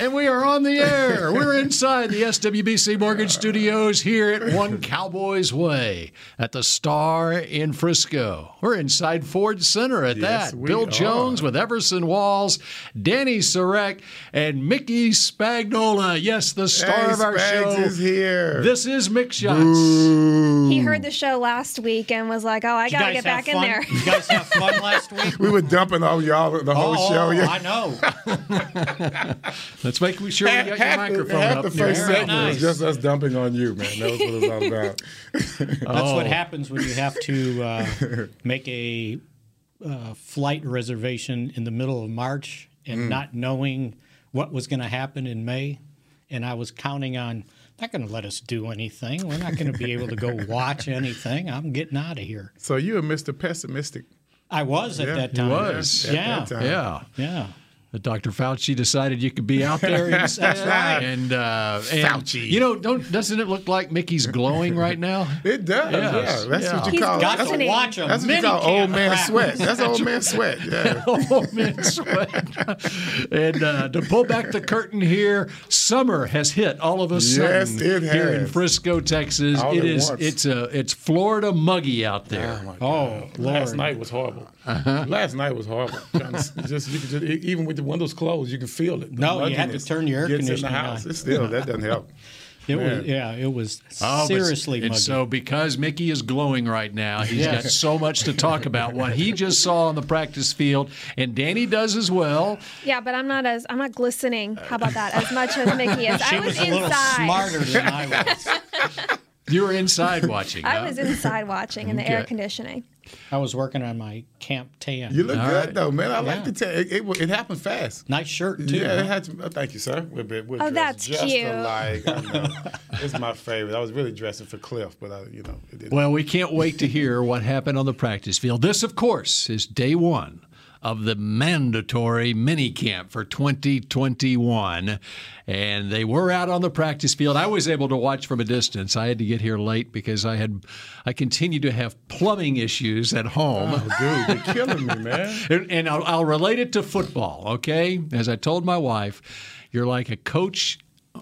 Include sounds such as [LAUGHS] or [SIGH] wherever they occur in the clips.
And we are on the air. We're inside the SWBC Mortgage Studios here at One Cowboys Way at the Star in Frisco. We're inside Ford Center at Yes, that. we Bill are. Jones with Everson Walls, Danny Sarek, and Mickey Spagnola. Yes, the star Hey, of our Spags show. is here. This is Mick Shots. He heard the show last week and was like, "Oh, I gotta get have back in there." You guys have fun last [LAUGHS] week? we were dumping on y'all the whole oh, show. Yeah. I know. [LAUGHS] Let's make sure we Half, got your microphone the, half up the there. first Very segment nice. was just us dumping on you, man. That was what it was all [LAUGHS] about. That's Oh. what happens when you have to uh, [LAUGHS] make a uh, flight reservation in the middle of March and Mm. not knowing what was going to happen in May. And I was counting on, not going to let us do anything. We're not going to be able to go [LAUGHS] watch anything. I'm getting out of here. so you were Mr. Pessimistic. I was at Yeah, that he time. was. At Yeah. that time. Yeah. Yeah. That Dr. Fauci decided you could be out there. Instead. [LAUGHS] That's right. And, uh, and Fauci. You know, don't doesn't it look like Mickey's glowing right now? [LAUGHS] It does. Yes. Yeah. That's Yeah. what you He's call Got that's, to watch a that's what you call old man practice. sweat. [LAUGHS] That's old man sweat. Yeah. old man, sweat. and uh, to pull back the curtain here, summer has hit all of a sudden Yes, it here in. Frisco, Texas. All it at once. it's a it's Florida muggy out there. Oh, Last Lord. night was horrible. Uh-huh. Last night was horrible. [LAUGHS] To- just, you could just, even with the windows closed, you can feel it. The No, you had to turn your air conditioner in the house. on. It's [LAUGHS] still that doesn't help. It Man. was, yeah, it was Oh, but- seriously and so because Mickey is glowing right now, he's Yes. got so much to talk about. What he just saw on the practice field, and Danny does as well. yeah, but I'm not as I'm not glistening. How about that? As much as Mickey is. [LAUGHS] she I was was, a little inside. smarter than I was. You were inside watching. [LAUGHS] I huh? was inside watching in the air conditioning. I was working on my Camp Tan. You look All good right. though, man. I like the tan. it, it. It happened fast. Nice shirt too. Yeah, it had to, oh, thank you, sir. We're, we're Oh, that's just cute. alike. I know. [LAUGHS] it's my favorite. I was really dressing for Cliff, but I, you know, it didn't. Well, we can't wait to hear what happened on the practice field. This, of course, is day one of the mandatory mini camp for 2021. And they were out on the practice field. I was able to watch from a distance. I had to get here late because I had I continue to have plumbing issues at home. Oh, dude, you're killing me, man. [LAUGHS] And, and I'll, I'll relate it to football, okay? As I told my wife, you're like a coach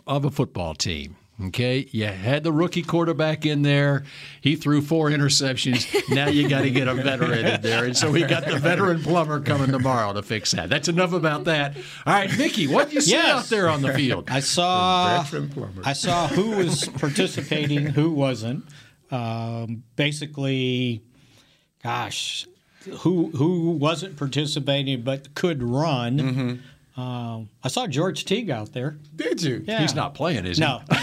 of a football team. Okay, you had the rookie quarterback in there. He threw four interceptions. Now you got to get a veteran in there, and so we got the veteran plumber coming tomorrow to fix that. That's enough about that. All right, Mickey, what do you see Yes. out there on the field? I saw Veteran plumber. I saw who was participating, who wasn't. Um, basically, gosh, who who wasn't participating but could run. Mm-hmm. Um, I saw George Teague out there. Did you? Yeah. He's not playing, is No, no.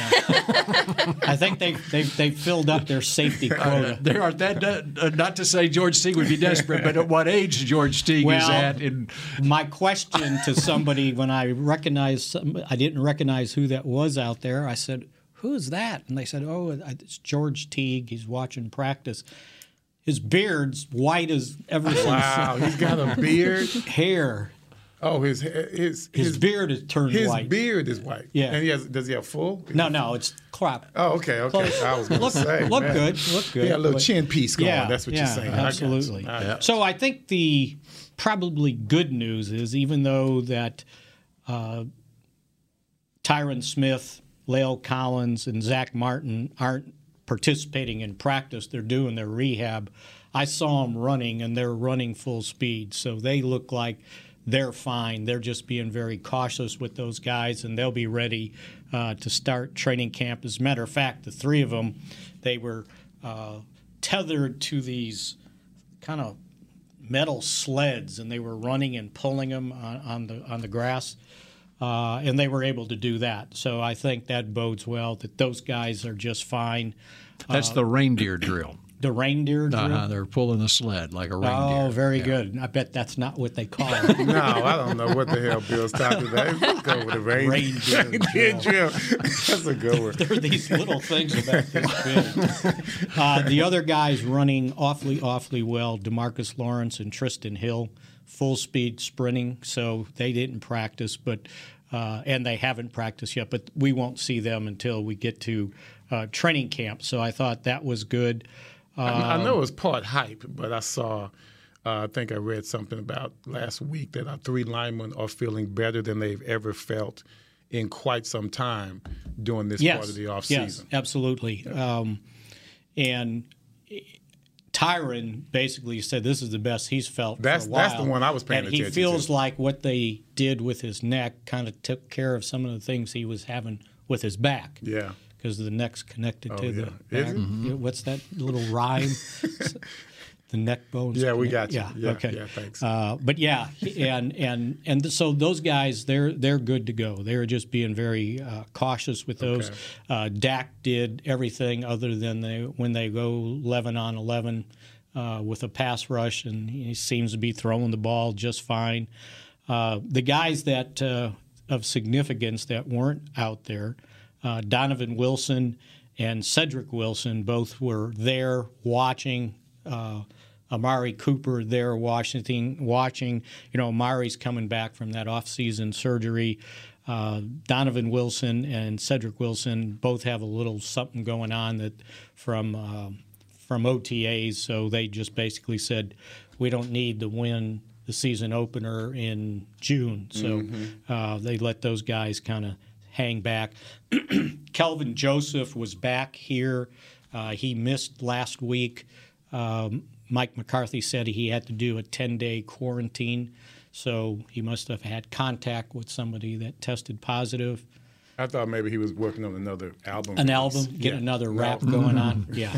I think they they they filled up their safety [LAUGHS] he? quota. There are that. Uh, not to say George Teague would be [LAUGHS] desperate, but at what age George Teague is Well, at? In, My question to somebody when I recognized some, I didn't recognize who that was out there. I said, "Who's that?" And they said, "Oh, it's George Teague. He's watching practice. His beard's white as Everson's Wow, he's got a [LAUGHS] beard. hair. Oh, his his His, beard is turned his white. beard is white. Yeah. and he has. Does he have full? No, no, it's crop. Oh, okay, okay. Close. I was going to Look- say. look man. good, look good, He got a little but- chin piece going. Yeah, That's what yeah, you're saying. I got you. Absolutely. I got you. So I think the probably good news is even though that uh, Tyron Smith, La'el Collins, and Zack Martin aren't participating in practice, they're doing their rehab. I saw them running, and they're running full speed, so they look like they're fine. They're just being very cautious with those guys, and they'll be ready uh, to start training camp. As a matter of fact, the three of them, they were uh, tethered to these kind of metal sleds, and they were running and pulling them on, on the on the grass, uh, and they were able to do that. So I think that bodes well that those guys are just fine. that's the reindeer drill. The reindeer drill. Uh-huh, they're pulling the sled like a reindeer. Oh, very good. I bet that's not what they call [LAUGHS] it. No, I don't know what the hell Bill's talking about. Let's go with the rain. Reindeer drill. drill. That's a good one. there are these little things about this big. [LAUGHS] Uh, the other guys running awfully, awfully well. Demarcus Lawrence and Trysten Hill, full speed sprinting. So they didn't practice, but uh, and they haven't practiced yet. But we won't see them until we get to uh, training camp. So I thought that was good. I, I know it was part hype, but I saw. Uh, I think I read something about last week that our three linemen are feeling better than they've ever felt in quite some time during this yes, part of the offseason. Yes, absolutely. Um, and Tyron basically said this is the best he's felt. That's- for a while. that's the one I was paying and he feels to. like what they did with his neck kind of took care of some of the things he was having with his back. Yeah. Because the neck's connected to yeah. the Is back. it? Yeah, What's that little [LAUGHS] rhyme? the neck bones. Yeah, we got you. Yeah, okay. yeah, thanks. Uh, but yeah, and and and so those guys, they're they're good to go. They're just being very uh, cautious with those. Okay. Uh, Dak did everything other than they when they go eleven on eleven uh, with a pass rush, and he seems to be throwing the ball just fine. Uh, the guys that uh, of significance that weren't out there, uh, Donovan Wilson and Cedric Wilson, both were there watching. Uh, Amari Cooper there Washington watching. You know, Amari's coming back from that off-season surgery. Uh, Donovan Wilson and Cedric Wilson both have a little something going on that from uh, from OTAs. So they just basically said we don't need to win the season opener in June. So uh, they let those guys kind of hang back. [CLEARS THROAT] Kelvin Joseph was back here. Uh, he missed last week. Um, Mike McCarthy said he had to do a 10 day quarantine, so he must have had contact with somebody that tested positive. I thought maybe he was working on another album. An album, get Yeah. another rap going on. [LAUGHS] Yeah,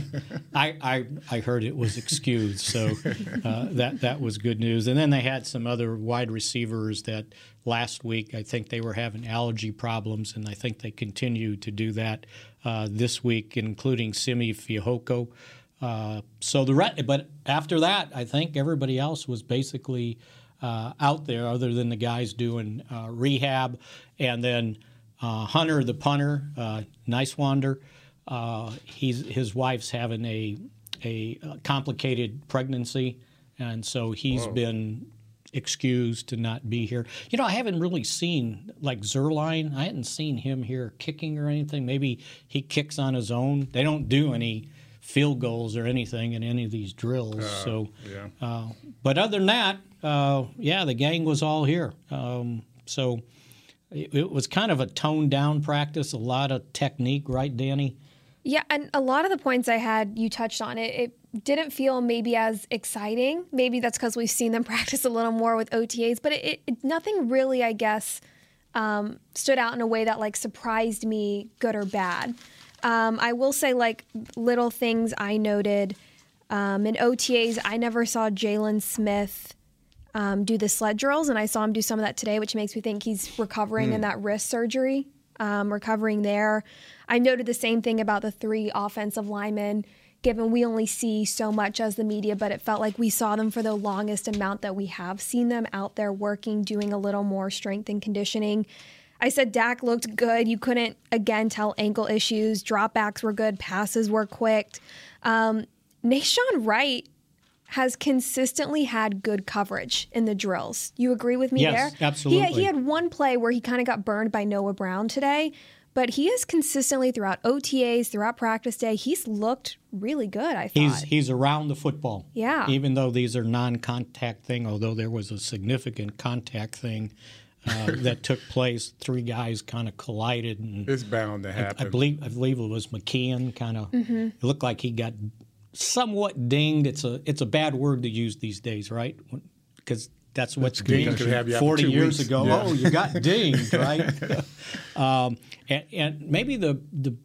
I, I I heard it was excused, so [LAUGHS] uh, that that was good news. And then they had some other wide receivers that last week I think they were having allergy problems, and I think they continue to do that uh, this week, including Simi Fehoko. Uh, so the re- but after that, I think everybody else was basically uh, out there, other than the guys doing uh, rehab, and then uh, Hunter, the punter, uh, Niswander. Uh, he's his wife's having a a uh, complicated pregnancy, and so he's been excused to not be here. You know, I haven't really seen like Zuerlein. I hadn't seen him here kicking or anything. Maybe he kicks on his own. They don't do any field goals or anything in any of these drills. so, yeah. uh, but other than that, uh, yeah, the gang was all here. Um, so it, it was kind of a toned down practice, a lot of technique, right, Danny? Yeah, and a lot of the points I had, you touched on it. It didn't feel maybe as exciting. Maybe that's because we've seen them [LAUGHS] practice a little more with OTAs, but it, it nothing really, I guess, um, stood out in a way that like surprised me, good or bad. Um, I will say, like little things I noted um, in OTAs. I never saw Jaylon Smith um, do the sled drills, and I saw him do some of that today, which makes me think he's recovering in that wrist surgery, um, recovering there. I noted the same thing about the three offensive linemen, given we only see so much as the media, but it felt like we saw them for the longest amount that we have seen them out there working, doing a little more strength and conditioning. I said Dak looked good. You couldn't, again, tell ankle issues. Dropbacks were good. Passes were quick. Um, Nahshon Wright has consistently had good coverage in the drills. You agree with me Yes, there? absolutely. He, he had one play where he kind of got burned by Noah Brown today, but he has consistently throughout OTAs, throughout practice day, he's looked really good, I thought. He's he's around the football. Yeah. Even though these are non-contact thing, although there was a significant contact thing uh, [LAUGHS] that took place, three guys kind of collided, and It's bound to happen. I believe I believe it was McKeon. Kind of Mm-hmm. it looked like he got somewhat dinged. It's a it's a bad word to use these days, right? Because that's what's dinged could have you out for forty two years weeks. ago. Yeah. Oh, you got [LAUGHS] dinged, right? [LAUGHS] um, and, and maybe the, the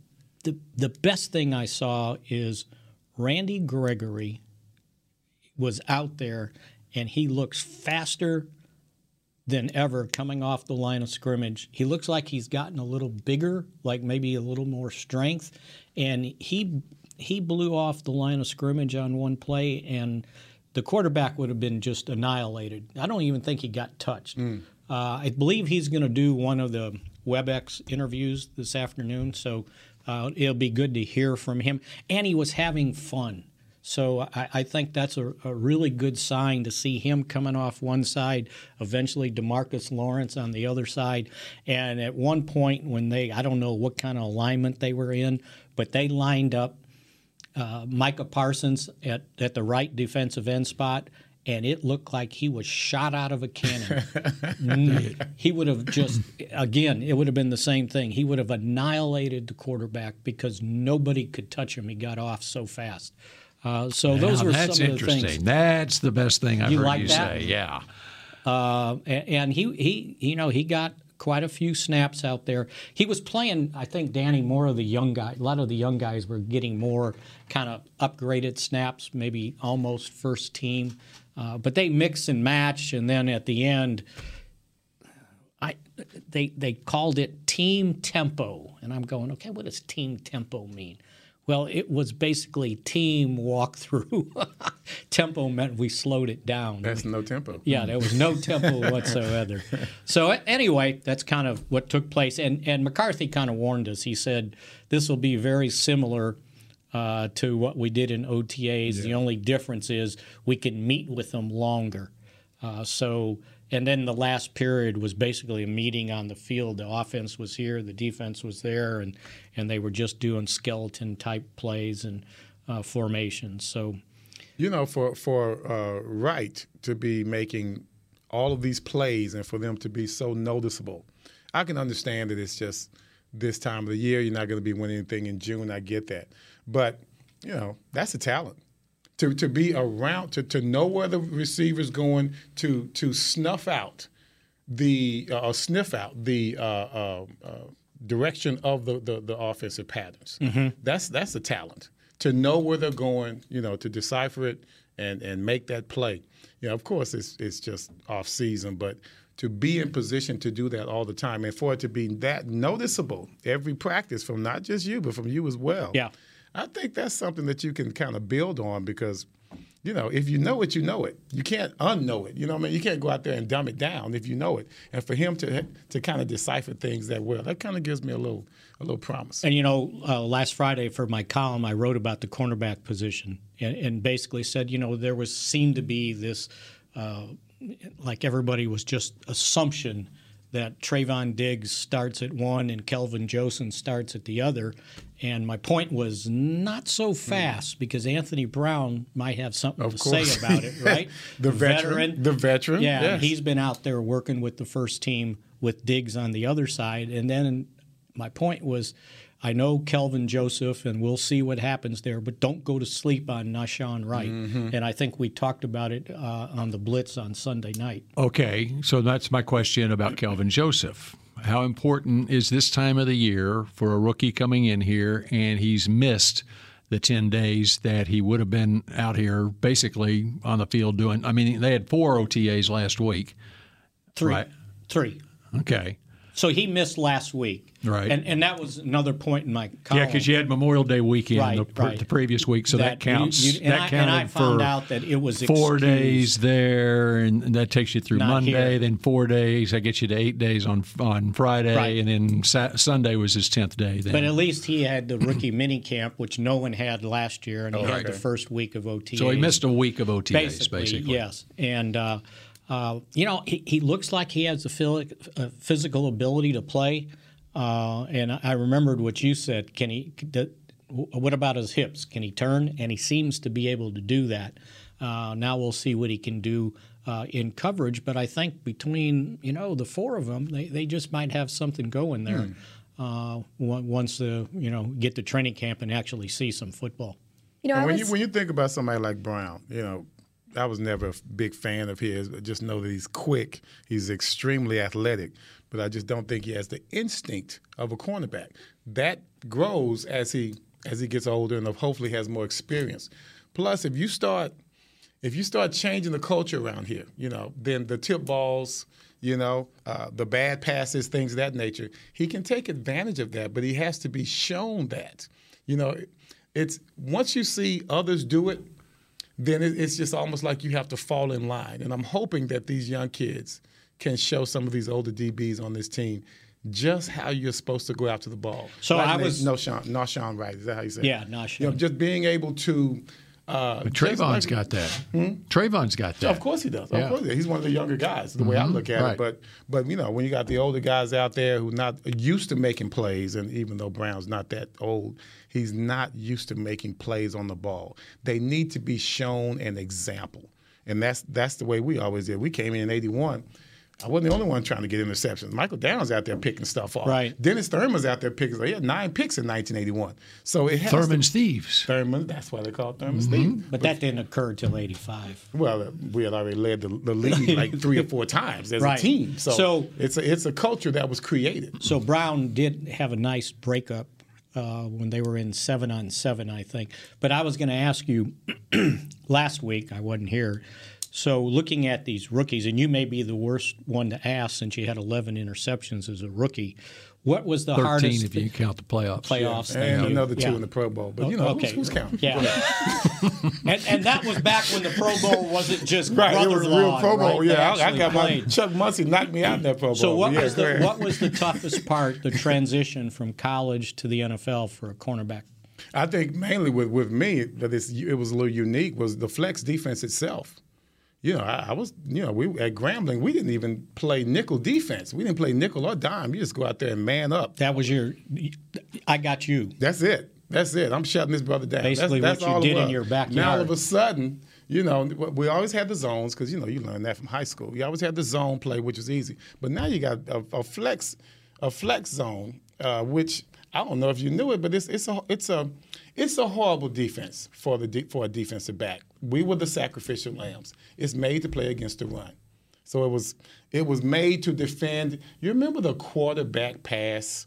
the the best thing I saw is Randy Gregory was out there, and he looks faster than ever coming off the line of scrimmage. He looks like he's gotten a little bigger, like maybe a little more strength, and he he blew off the line of scrimmage on one play, and the quarterback would have been just annihilated. I don't even think he got touched. Mm. Uh, I believe he's going to do one of the WebEx interviews this afternoon, so uh, it'll be good to hear from him. And he was having fun. So I, I think that's a, a, really good sign to see him coming off one side, eventually Demarcus Lawrence on the other side. And at one point when they, I don't know what kind of alignment they were in, but they lined up uh, Micah Parsons at, at the right defensive end spot and it looked like he was shot out of a cannon. [LAUGHS] he would have just, again, it would have been the same thing. He would have annihilated the quarterback because nobody could touch him. He got off so fast. Uh, so now, those were that's some of interesting. the things. That's the best thing I've you heard like you that? say. Yeah. Uh, and he, he, you know, he got quite a few snaps out there. He was playing, I think, Danny, more of the young guy. A lot of the young guys were getting more kind of upgraded snaps, maybe almost first team. Uh, but they mix and match, and then at the end, I they they called it team tempo, and I'm going, okay, what does team tempo mean? Well, it was basically team walkthrough. [LAUGHS] tempo meant we slowed it down. That's no tempo. Yeah, there was no tempo [LAUGHS] whatsoever. So anyway, that's kind of what took place. And and McCarthy kind of warned us. He said this will be very similar uh, to what we did in OTAs. Yeah. The only difference is we can meet with them longer. Uh, so, and then the last period was basically a meeting on the field. The offense was here, the defense was there, and and they were just doing skeleton type plays and uh, formations. So, you know, for for uh, Wright to be making all of these plays and for them to be so noticeable, I can understand that it's just this time of the year. You're not going to be winning anything in June. I get that. But, you know, that's a talent. To, to be around, to, to know where the receiver's going, to to snuff out the uh, or sniff out the uh, uh, uh, direction of the, the, the offensive patterns. Mm-hmm. That's that's a talent. To know where they're going, you know, to decipher it and and make that play. You know, of course, it's it's just off season, but to be in position to do that all the time and for it to be that noticeable every practice from not just you but from you as well. Yeah. I think that's something that you can kind of build on because, you know, if you know it, you know it. You can't unknow it. You know what I mean? You can't go out there and dumb it down if you know it. And for him to to kind of decipher things that well, that kind of gives me a little a little promise. And you know, uh, last Friday for my column, I wrote about the cornerback position and, and basically said, you know, there was seemed to be this, uh, like everybody was just assumption that Trevon Diggs starts at one and Kelvin Joseph starts at the other. And my point was not so hmm. fast because Anthony Brown might have something of to course. say about it, [LAUGHS] right? the veteran, veteran, The veteran. Yeah, yes. he's been out there working with the first team with Diggs on the other side. And then my point was I know Kelvin Joseph, and we'll see what happens there, but don't go to sleep on Nahshon Wright. Mm-hmm. And I think we talked about it uh, on the Blitz on Sunday night. Okay, so that's my question about Kelvin Joseph. How important is this time of the year for a rookie coming in here and he's missed the 10 days that he would have been out here basically on the field doing? I mean, they had four OTAs last week. Three. Right? Three. Okay. So he missed last week. Right. And, and that was another point in my column. Yeah, because you had Memorial Day weekend right, the, pr- right. the, previous week, so that, that counts. You, you, that I, counted and I found for out that it was four days there, and, and, that takes you through Monday, here. then four days. That gets you to eight days on on Friday, Right. and then sa- Sunday was his tenth day. Then. But at least he had the rookie [CLEARS THROAT] mini camp, which no one had last year, and he Oh, had okay. the first week of OTA. so he missed a week of OTAs, basically, basically. yes. And uh, uh, you know, he, he looks like he has the uh, physical ability to play. Uh, and I remembered what you said. Can he? What about his hips? Can he turn? And he seems to be able to do that. Uh, now we'll see what he can do uh, in coverage. But I think between you know the four of them, they, they just might have something going there. Uh, once the you know get to training camp and actually see some football. You know, when was, you when you think about somebody like Brown, you know, I was never a big fan of his. But just know that he's quick. He's extremely athletic, but I just don't think he has the instinct of a cornerback. That grows as he as he gets older and hopefully has more experience. Plus, if you start if you start changing the culture around here, you know, then the tip balls, you know, uh, the bad passes, things of that nature, he can take advantage of that, but he has to be shown that. You know, it's once you see others do it, then it, it's just almost like you have to fall in line. And I'm hoping that these young kids can show some of these older DBs on this team just how you're supposed to go after the ball. So like I was no Sean, not Sean Wright. Is that how you say? Yeah, it? Noshawn. You know, just being able to. Uh, But Trevon's like- got that. Trevon's got that. of course he does. Of course he he's one of the younger guys. The way I look at Right. it, but but you know when you got the older guys out there who not used to making plays, and even though Brown's not that old, he's not used to making plays on the ball. They need to be shown an example, and that's that's the way we always did. We came in in '81. I wasn't the only one trying to get interceptions. Michael Downs out there picking stuff off. Right. Dennis Thurman's out there picking. He had nine picks in 1981. So it has to- Thurman's thieves. Thurman. That's why they call it Thurman Mm-hmm. Steve. But that didn't occur till '85. Well, uh, we had already led the, the league [LAUGHS] like three or four times as Right. a team. So, So- it's a it's a culture that was created. So Brown did have a nice breakup uh, when they were in seven on seven, I think. But I was going to ask you [CLEARS THROAT] last week. I wasn't here. So looking at these rookies, and you may be the worst one to ask since you had 11 interceptions as a rookie. What was the 13 hardest if you count the playoffs. playoffs? And another two Yeah. in the Pro Bowl. But you know, okay. who's, who's counting? Yeah. [LAUGHS] and, and that was back when the Pro Bowl wasn't just Right, it was a real brother-in-law, Pro Bowl. right? Yeah, I, I actually got my. Chuck Muncie knocked me out in that Pro Bowl. So what yeah, was the ahead. what was the toughest part, the transition from college to the NFL for a cornerback? I think mainly with with me that it's, it was a little unique was the flex defense itself. You know, I, I was you know we at Grambling we didn't even play nickel defense. We didn't play nickel or dime. You just go out there and man up. That was your. I got you. That's it. That's it. I'm shutting this brother down. Basically that's, that's what you did in your backyard. Now all of a sudden, you know, we always had the zones because you know you learned that from high school. You always had the zone play, which was easy. But now you got a, a flex, a flex zone, uh, which I don't know if you knew it, but it's it's a it's a it's a horrible defense for the de- for a defensive back. We were the sacrificial lambs. It's made to play against the run. So it was it was made to defend. You remember the quarterback pass?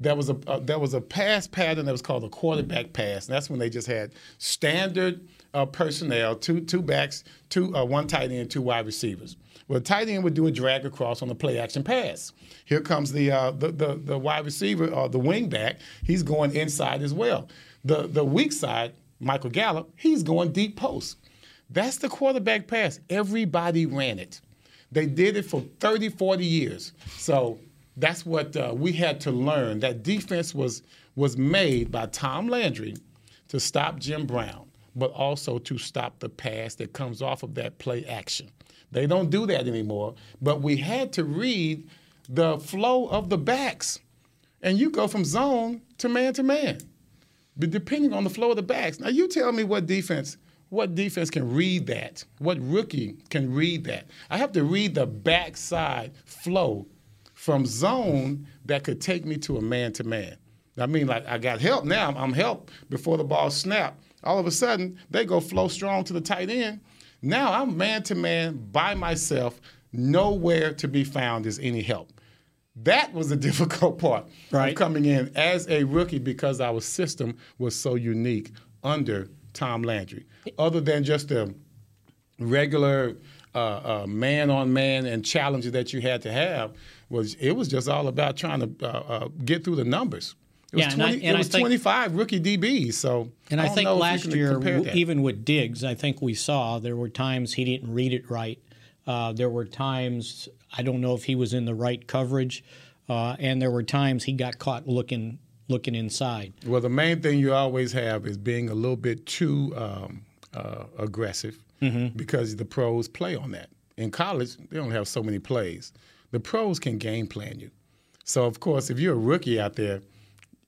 There was a uh, there was a pass pattern that was called a quarterback pass, and that's when they just had standard uh, personnel, two two backs, two uh, one tight end, two wide receivers. Well, tight end would do a drag across on the play action pass. Here comes the uh, the, the the wide receiver or the wing back. He's going inside as well. The the weak side, Michael Gallup, he's going deep post. That's the quarterback pass. Everybody ran it. They did it for 30, 40 years. So that's what uh, we had to learn. That defense was was made by Tom Landry to stop Jim Brown, but also to stop the pass that comes off of that play action. They don't do that anymore. But we had to read the flow of the backs, and you go from zone to man to man, but depending on the flow of the backs. Now you tell me what defense. What defense can read that? What rookie can read that? I have to read the backside flow from zone that could take me to a man to man. I mean, like I got help now. I'm, I'm help before the ball snap. All of a sudden, they go flow strong to the tight end. Now I'm man to man by myself. Nowhere to be found is any help. That was the [LAUGHS] difficult part Right. of coming in as a rookie because our system was so unique under Tom Landry. Other than just the regular uh, uh, man-on-man and challenges that you had to have, was it was just all about trying to uh, uh, get through the numbers. It was, Yeah, and I- and it was think- 25 rookie DBs. So And I, don't think know if you last year, compare w- that. even with Diggs, I think we saw there were times he didn't read it right. Uh, there were times I don't know if he was in the right coverage, uh, and there were times he got caught looking looking inside. Well, the main thing you always have is being a little bit too um, uh, aggressive Mm-hmm. because the pros play on that. In college, they don't have so many plays. The pros can game plan you. So, of course, if you're a rookie out there,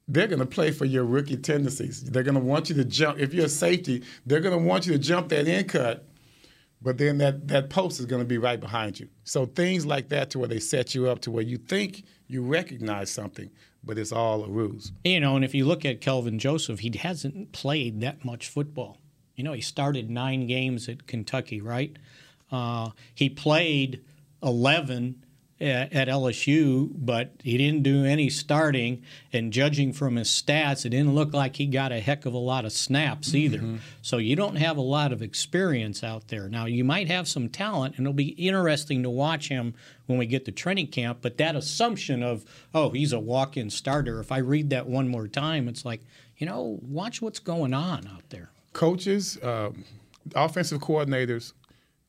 they're going to play for your rookie tendencies. They're going to want you to jump. If you're a safety, they're going to want you to jump that in cut, but then that, that post is going to be right behind you. So things like that to where they set you up to where you think you recognize something, but it's all a ruse. You know, and if you look at Kelvin Joseph, he hasn't played that much football. You know, he started nine games at Kentucky, right? Uh, he played 11 at, at LSU, but he didn't do any starting. And judging from his stats, it didn't look like he got a heck of a lot of snaps either. Mm-hmm. So you don't have a lot of experience out there. Now, you might have some talent, and it'll be interesting to watch him when we get to training camp. But that assumption of, oh, he's a walk in starter, if I read that one more time, it's like, you know, watch what's going on out there. Coaches, um, offensive coordinators,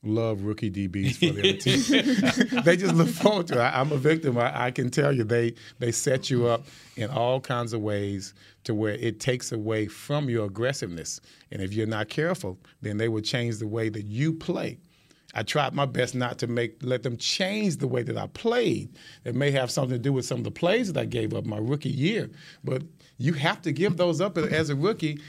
love rookie DBs for their team. [LAUGHS] they just look forward to it. I, am a victim. I, I, can tell you they they set you up in all kinds of ways to where it takes away from your aggressiveness. And if you're not careful, then they will change the way that you play. I tried my best not to make let them change the way that I played. It may have something to do with some of the plays that I gave up my rookie year, but you have to give those up as a rookie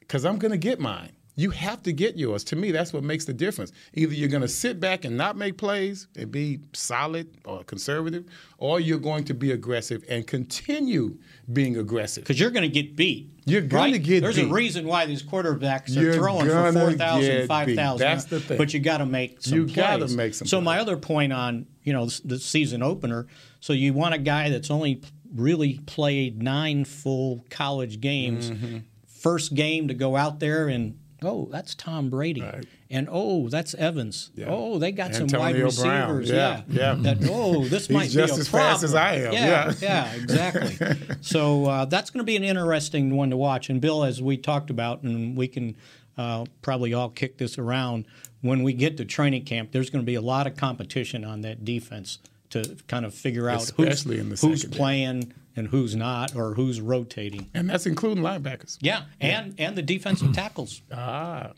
because I'm going to get mine. You have to get yours. To me, that's what makes the difference. Either you're going to sit back and not make plays and be solid or conservative, or you're going to be aggressive and continue being aggressive. Because you're going to get beat. You're going right? to get There's beat. a reason why these quarterbacks are you're throwing for 4,000, 5,000. That's the thing. But you got to make some you plays. got to make some So plays. my other point on, you know, the season opener, so you want a guy that's only really played nine full college games. Mm-hmm. First game to go out there and oh, that's Tom Brady. Right. And oh, that's Evans. Yeah. Oh, they got Antonio some wide receivers. Yeah, yeah. yeah. That, oh, this might just be a as problem. fast as I am. Yeah, yeah, yeah exactly. [LAUGHS] so uh, that's going to be an interesting one to watch. And Bill, as we talked about, and we can uh, probably all kick this around when we get to training camp. There's going to be a lot of competition on that defense to kind of figure out Especially who's, who's playing and who's not, or who's rotating. And that's including linebackers. Yeah, and and the defensive tackles. Ah.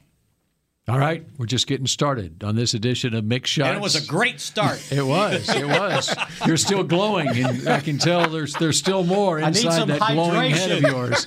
All right, we're just getting started on this edition of Mick Shots. And it was a great start. it was. It was. You're still glowing, and I can tell there's there's still more inside that hydration. glowing head of yours.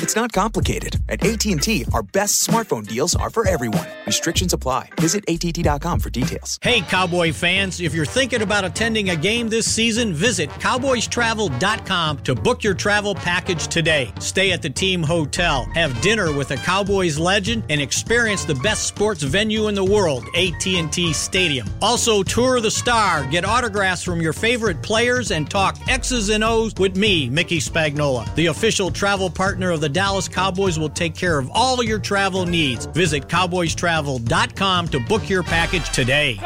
It's not complicated. At AT&T, our best smartphone deals are for everyone. Restrictions apply. Visit att.com for details. Hey Cowboy fans, if you're thinking about attending a game this season, visit cowboystravel.com to book your travel package today. Stay at the team hotel, have dinner with a Cowboys legend, and experience the best sports venue in the world, AT&T Stadium. Also tour the Star, get autographs from your favorite players and talk X's and O's with me, Mickey Spagnola, the official travel partner of the Dallas Cowboys will take care of all your travel needs. Visit cowboystravel.com to book your package today.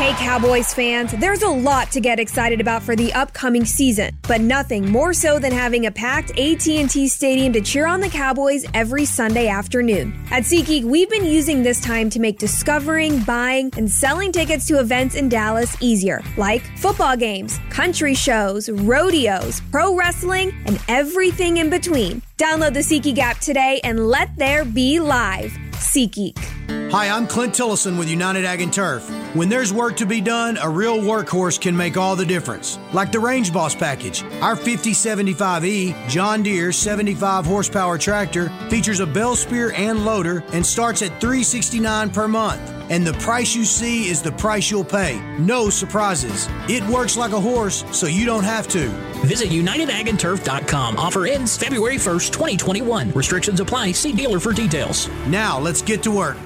Hey Cowboys fans, there's a lot to get excited about for the upcoming season, but nothing more so than having a packed AT&T Stadium to cheer on the Cowboys every Sunday afternoon. At SeatGeek, we've been using this time to make discovering, buying, and selling tickets to events in Dallas easier, like football games, country shows, rodeos, pro wrestling, and everything in between. Download the SeatGeek app today and let there be live. SeatGeek. Hi, I'm Clint Tillison with United Ag and Turf. When there's work to be done, a real workhorse can make all the difference. Like the Range Boss package. Our 5075E John Deere 75 horsepower tractor features a bell spear and loader and starts at 369 per month. And the price you see is the price you'll pay. No surprises. It works like a horse, so you don't have to. Visit UnitedAgAndTurf.com. Offer ends February 1st, 2021. Restrictions apply. See dealer for details. Now, let's get to work.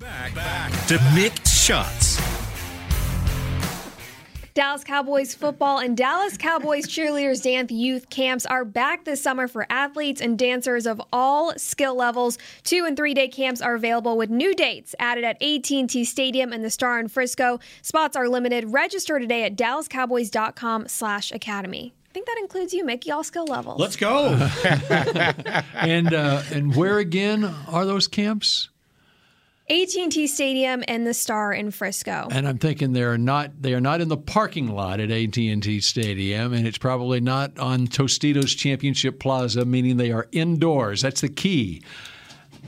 Back, back to Mick Shots. Dallas Cowboys football and Dallas Cowboys cheerleaders dance youth camps are back this summer for athletes and dancers of all skill levels. Two and three day camps are available with new dates added at AT&T Stadium and the Star in Frisco. Spots are limited. Register today at dallascowboys.com/academy. I think that includes you, Mickey, all skill levels. Let's go. [LAUGHS] [LAUGHS] and uh, and where again are those camps? AT&T Stadium and the Star in Frisco. And I'm thinking they're not they are not in the parking lot at AT&T Stadium and it's probably not on Tostitos Championship Plaza meaning they are indoors. That's the key.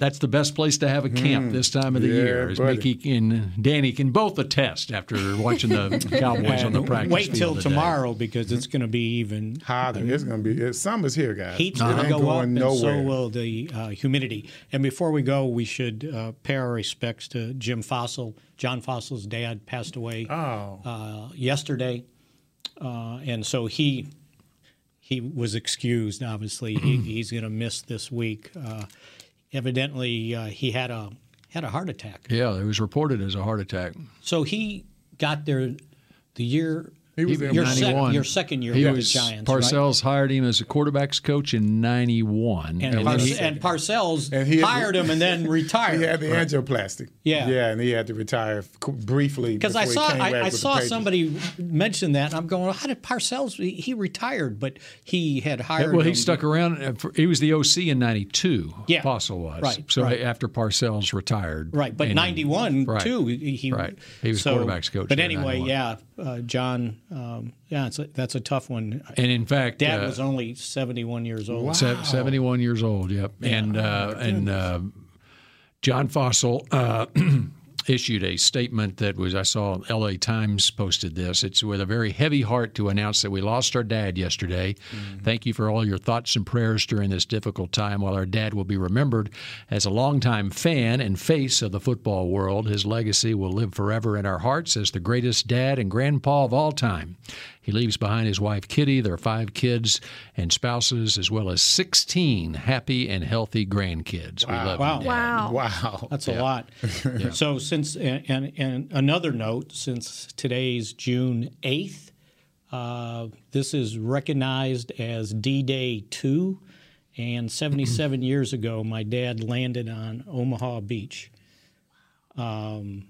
That's the best place to have a camp this time of the. Yeah, year. As buddy. Mickey and Danny can both attest after watching the [LAUGHS] Cowboys on the practice Wait field till today. tomorrow because it's going to be even Hotter. It's gonna be. It, summer's here, guys. Heat's It going to ain't go up, going and so nowhere. will the uh, humidity. And before we go, we should uh, pay our respects to Jim Fassel. John Fassel's dad passed away Oh. uh, yesterday, uh, and so he he was excused. Obviously, he, [CLEARS THROAT] he's going to miss this week. Uh, evidently, uh, he had a had a heart attack. Yeah, it was reported as a heart attack. So he got there the year. He was there your, sec- 91. your second year He with was the Giants. right? Parcells hired him as a quarterbacks coach in '91, And, he- and Parcells And he had- hired him and then [LAUGHS] retired. He had the angioplasty. Yeah. Yeah, and he had to retire briefly Because I saw I, I saw somebody mention that, and I'm going, how did Parcells? He, he retired, but he had hired. well, he stuck around. uh, For, he was the OC in '92. Yeah. Fassel was. Right, So right. after Parcells retired. Right, but '91 right. too. He, he- Right. He was so- quarterbacks coach But anyway, 91. yeah, uh, John. Um, yeah, it's a, that's a tough one. And in fact, Dad uh, was only 71 years old. Se- 71 years old, yep. And uh, and uh, John Fassel uh, [CLEARS THROAT] issued a statement that was I saw LA Times posted this. It's with a very heavy heart to announce that we lost our dad yesterday. Mm-hmm. Thank you for all your thoughts and prayers during this difficult time. While our dad will be remembered as a longtime fan and face of the football world, his legacy will live forever in our hearts as the greatest dad and grandpa of all time. He leaves behind his wife Kitty, their five kids and spouses, as well as 16 happy and healthy grandkids. We love Wow. you, Dad. Wow. Wow. That's a lot. [LAUGHS] So since and, and and another note, since today's June eighth, uh, this is recognized as D-Day two, and 77 [LAUGHS] years ago, my dad landed on Omaha Beach. Um,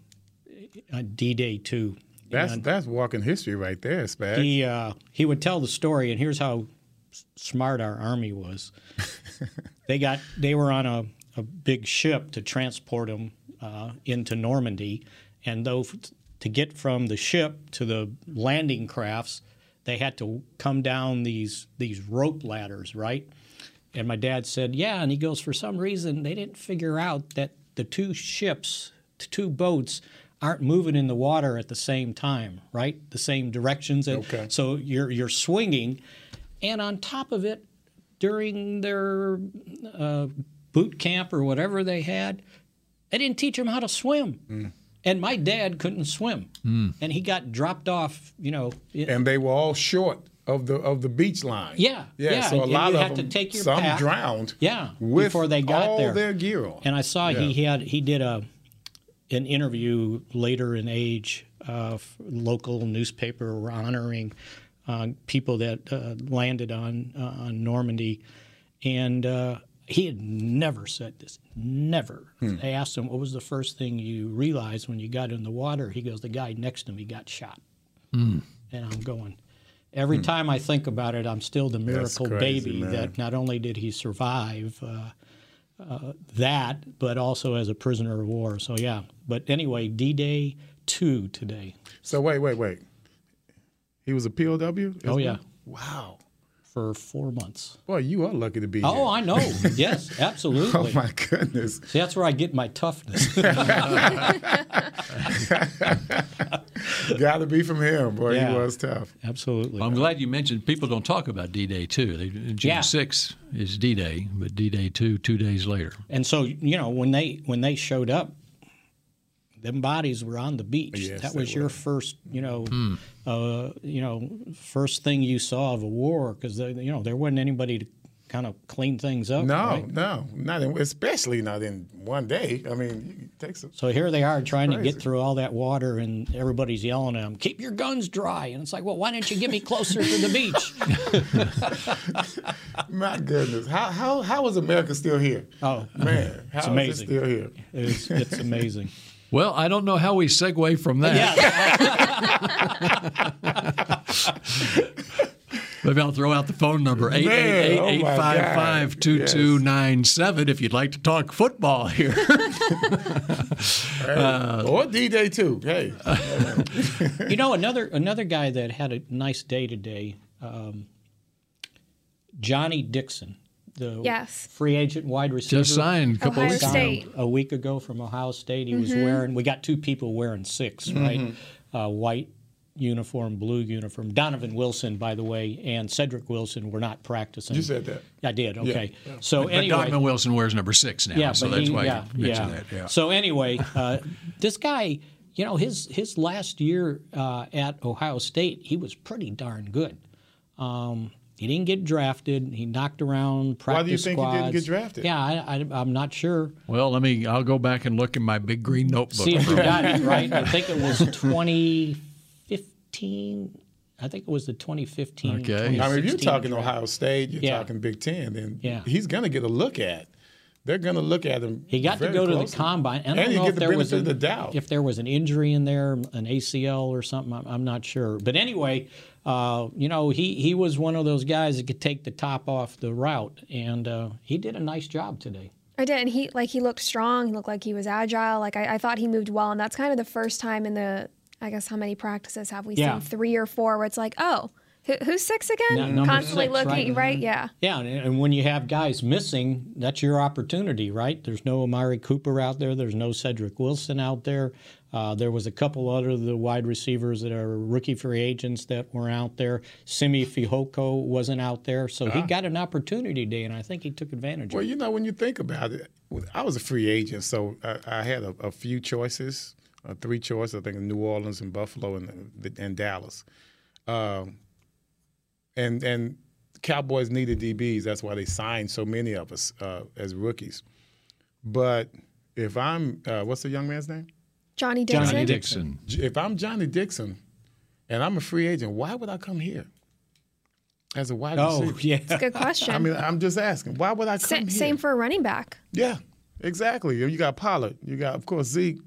on D-Day two. That's And that's walking history right there, Spag. he uh, he would tell the story, and here's how s- smart our army was. [LAUGHS] they got they were on a, a big ship to transport them uh, into Normandy, and though to get from the ship to the landing crafts, they had to come down these these rope ladders, right? And my dad said, "Yeah," and he goes, "For some reason, they didn't figure out that the two ships, the two boats." Aren't moving in the water at the same time, right? The same directions. And Okay. So you're you're swinging, and on top of it, during their uh, boot camp or whatever they had, they didn't teach them how to swim. And my dad couldn't swim, and he got dropped off. You know, it- and they were all short of the of the beach line. Yeah, yeah. yeah, So a and lot you of had to them, take your some pack. drowned. Yeah, with before they got all there. their gear on. And I saw he had he did a an interview later in age, uh, local newspaper honoring uh, people that uh, landed on uh, on Normandy, and uh, he had never said this. Never. They asked him what was the first thing you realized when you got in the water. He goes, the guy next to me got shot, and I'm going. Every time I think about it, I'm still the miracle crazy, baby man. that not only did he survive uh, that, but also as a prisoner of war. So yeah. But anyway, D-Day two today. So wait, wait, wait. He was a POW. Oh yeah, Wow. For four months. Boy, you are lucky to be Oh, here. Oh, I know. [LAUGHS] Yes, absolutely. Oh my goodness. See, that's where I get my toughness. [LAUGHS] Got to be from him. Boy, Yeah. he was tough. absolutely. I'm glad you mentioned people don't talk about D-Day 2. They, June Yeah. 6 is D-Day, but D-Day 2 two days later. And so you know when they when they showed up, them bodies were on the beach. Yes, that was your were. first, you know, Hmm. uh, you know, first thing you saw of a war because you know there wasn't anybody to kind of clean things up. No, right? no, not in, especially not in one day. I mean, it takes a, So here they are trying to get through all that water, and everybody's yelling at them, "Keep your guns dry!" And it's like, well, why didn't you get me closer to the beach? [LAUGHS] my goodness. How how how is America still here? Oh, Man, how it's is it amazing. still here? It's, it's amazing. Well, I don't know how we segue from that. Yeah, [LAUGHS] Maybe I'll throw out the phone number Man, oh my God. 888-855-2297 if you'd like to talk football here. [LAUGHS] Hey, or D Day too. Hey, [LAUGHS] you know another another guy that had a nice day today, um, Johnnie Dixon. The Yes. free agent wide receiver. Just signed a couple Ohio weeks ago. State. a week ago from Ohio State. He was Mhm. wearing. We got two people wearing 6 right? Uh, white uniform, blue uniform. Donovan Wilson, by the way, and Cedric Wilson were not practicing. You said that. I did. Okay. yeah. So but anyway, Donovan Wilson wears number six now, yeah, so that's he, why yeah, you mentioned yeah. that. Yeah. So anyway, uh, this guy, you know, his his last year uh, at Ohio State, he was pretty darn good. Um, he didn't get drafted. He knocked around practice Why do you think he didn't get drafted? Yeah, I, I, I'm not sure. Well, let me. I'll go back and look in my big green notebook. See if you [LAUGHS] got it right. I think it was 2015. I think it was the 2015. Okay. I mean, if you're talking draft. Ohio State, you're Yeah. talking Big Ten, then Yeah. he's going to get a look at. They're going to look at him. He got to very go to the combine. And I And don't you know get if the there was benefit a, of the doubt. if there was an injury in there, an ACL or something. I'm, I'm not sure. But anyway, uh, you know, he he was one of those guys that could take the top off the route, and uh, he did a nice job today. I did, and he like he looked strong. He looked like he was agile. Like I, I thought he moved well, and that's kind of the first time in the I guess how many practices have we Yeah. seen? Three or four, where it's like, oh, who, who's six again? Number Constantly six, looking, right? right? Yeah. Yeah, and, and when you have guys missing, that's your opportunity, right? There's no Amari Cooper out there. There's no Cedric Wilson out there. Uh, there was a couple other the wide receivers that are rookie free agents that were out there. Simi Fehoko wasn't out there, so he Ah. got an opportunity today, and I think he took advantage Well, of it. Well, you know, when you think about it, I was a free agent, so I, I had a, a few choices, uh, three choices. I think in New Orleans and Buffalo and and Dallas, um, and and Cowboys needed DBs. That's why they signed so many of us uh, as rookies. But if I'm, uh, what's the young man's name? Johnnie Dixon. Johnnie Dixon. If I'm Johnnie Dixon, and I'm a free agent, why would I come here as a wide Oh, receiver? yeah. That's a good question. [LAUGHS] I mean, I'm just asking, why would I come Sa- here? same for a running back. Yeah, exactly. You got Pollard. You got, of course, Zeke.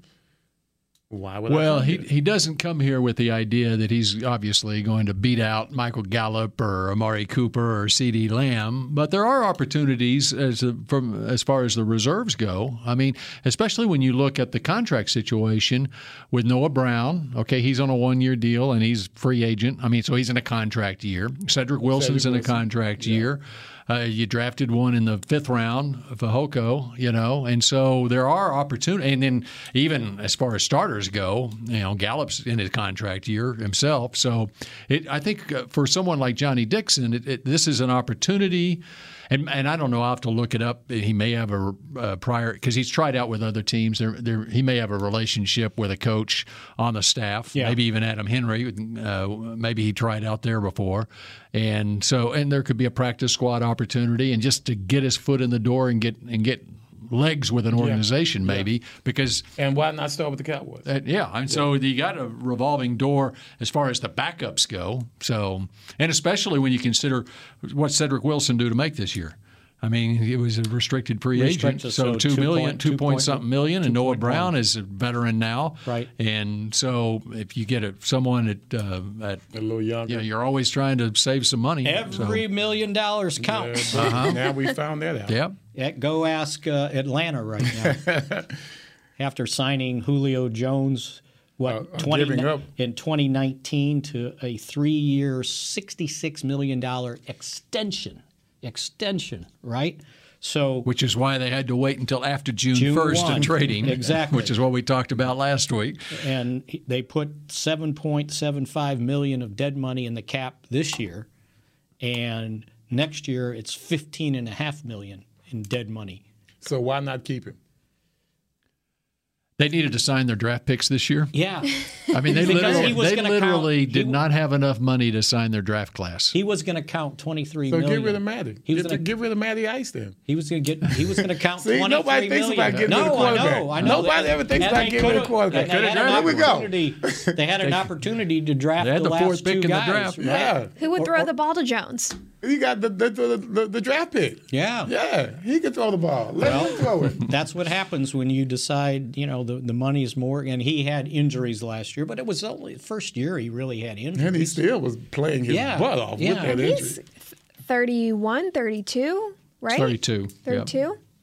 Why would Well, he he doesn't come here with the idea that he's obviously going to beat out Michael Gallup or Amari Cooper or CeeDee Lamb, but there are opportunities as a, from as far as the reserves go. I mean, especially when you look at the contract situation with Noah Brown. Okay, he's on a one-year deal and he's free agent. I mean, so he's in a contract year. Cedric Wilson's Cedric in a Wilson. contract year. Uh, you drafted one in the fifth round Fehoko, you know, and so there are opportunities. And then even as far as starters go, you know, Gallup's in his contract year himself. So it, I think uh, for someone like Johnnie Dixon, it, it, this is an opportunity. And, and I don't know. I'll have to look it up. He may have a uh, prior because he's tried out with other teams. There, there, he may have a relationship with a coach on the staff. Yeah. Maybe even Adam Henry. Uh, maybe he tried out there before, and so and there could be a practice squad opportunity, and just to get his foot in the door and get and get legs with an organization, maybe because and why not start with the Cowboys? uh, yeah, and so you got a revolving door as far as the backups go. So, and especially when you consider what Cedric Wilson do to make this year. I mean, he was a restricted free agent, so, so two two million, point- two two point point- something million, and Noah 2.1. Brown is a veteran now, Right. And so, if you get a, someone at, uh, at A little younger. you know, you're always trying to save some money. Every million dollars counts. Uh-huh. Now we found that out. yep. Yeah, go ask uh, Atlanta right now. [LAUGHS] After signing Julio Jones, what Uh, uh, 20, up. in 2019 to a three-year, 66 million dollar extension, extension, right? So Which is why they had to wait until after June, June 1st 1. in trading. Exactly. Which is what we talked about last week. and they put 7.75 million of dead money in the cap this year, and next year it's 15 and a half million in dead money. So why not keep him? They needed to sign their draft picks this year. Yeah, I mean, they literally, he was they literally count- did he- not have enough money to sign their draft class. he was going to count 23 So million. get rid of Matty. He was gonna- get rid of Matty Ice then. He was going to get. He was going [LAUGHS] to count See, 23 nobody thinks million. about getting no, rid of the I know. I know. Nobody ever thinks about they getting rid of the could've- quarterback. They had, There an we go. opportunity, they had an opportunity to draft They had the, the fourth last pick two in the guys. draft. right? Yeah. Who would throw the ball to Jones? He got the the, the, the, the draft pick. Yeah. Yeah, he can throw the ball. Let Well, him throw it. [LAUGHS] That's what happens when you decide, you know, the, the money is more. And he had injuries last year, but it was only the first year he really had injuries. And he still was playing his Yeah, butt off yeah. with that He's injury. 31, 32, right? 32. Yep.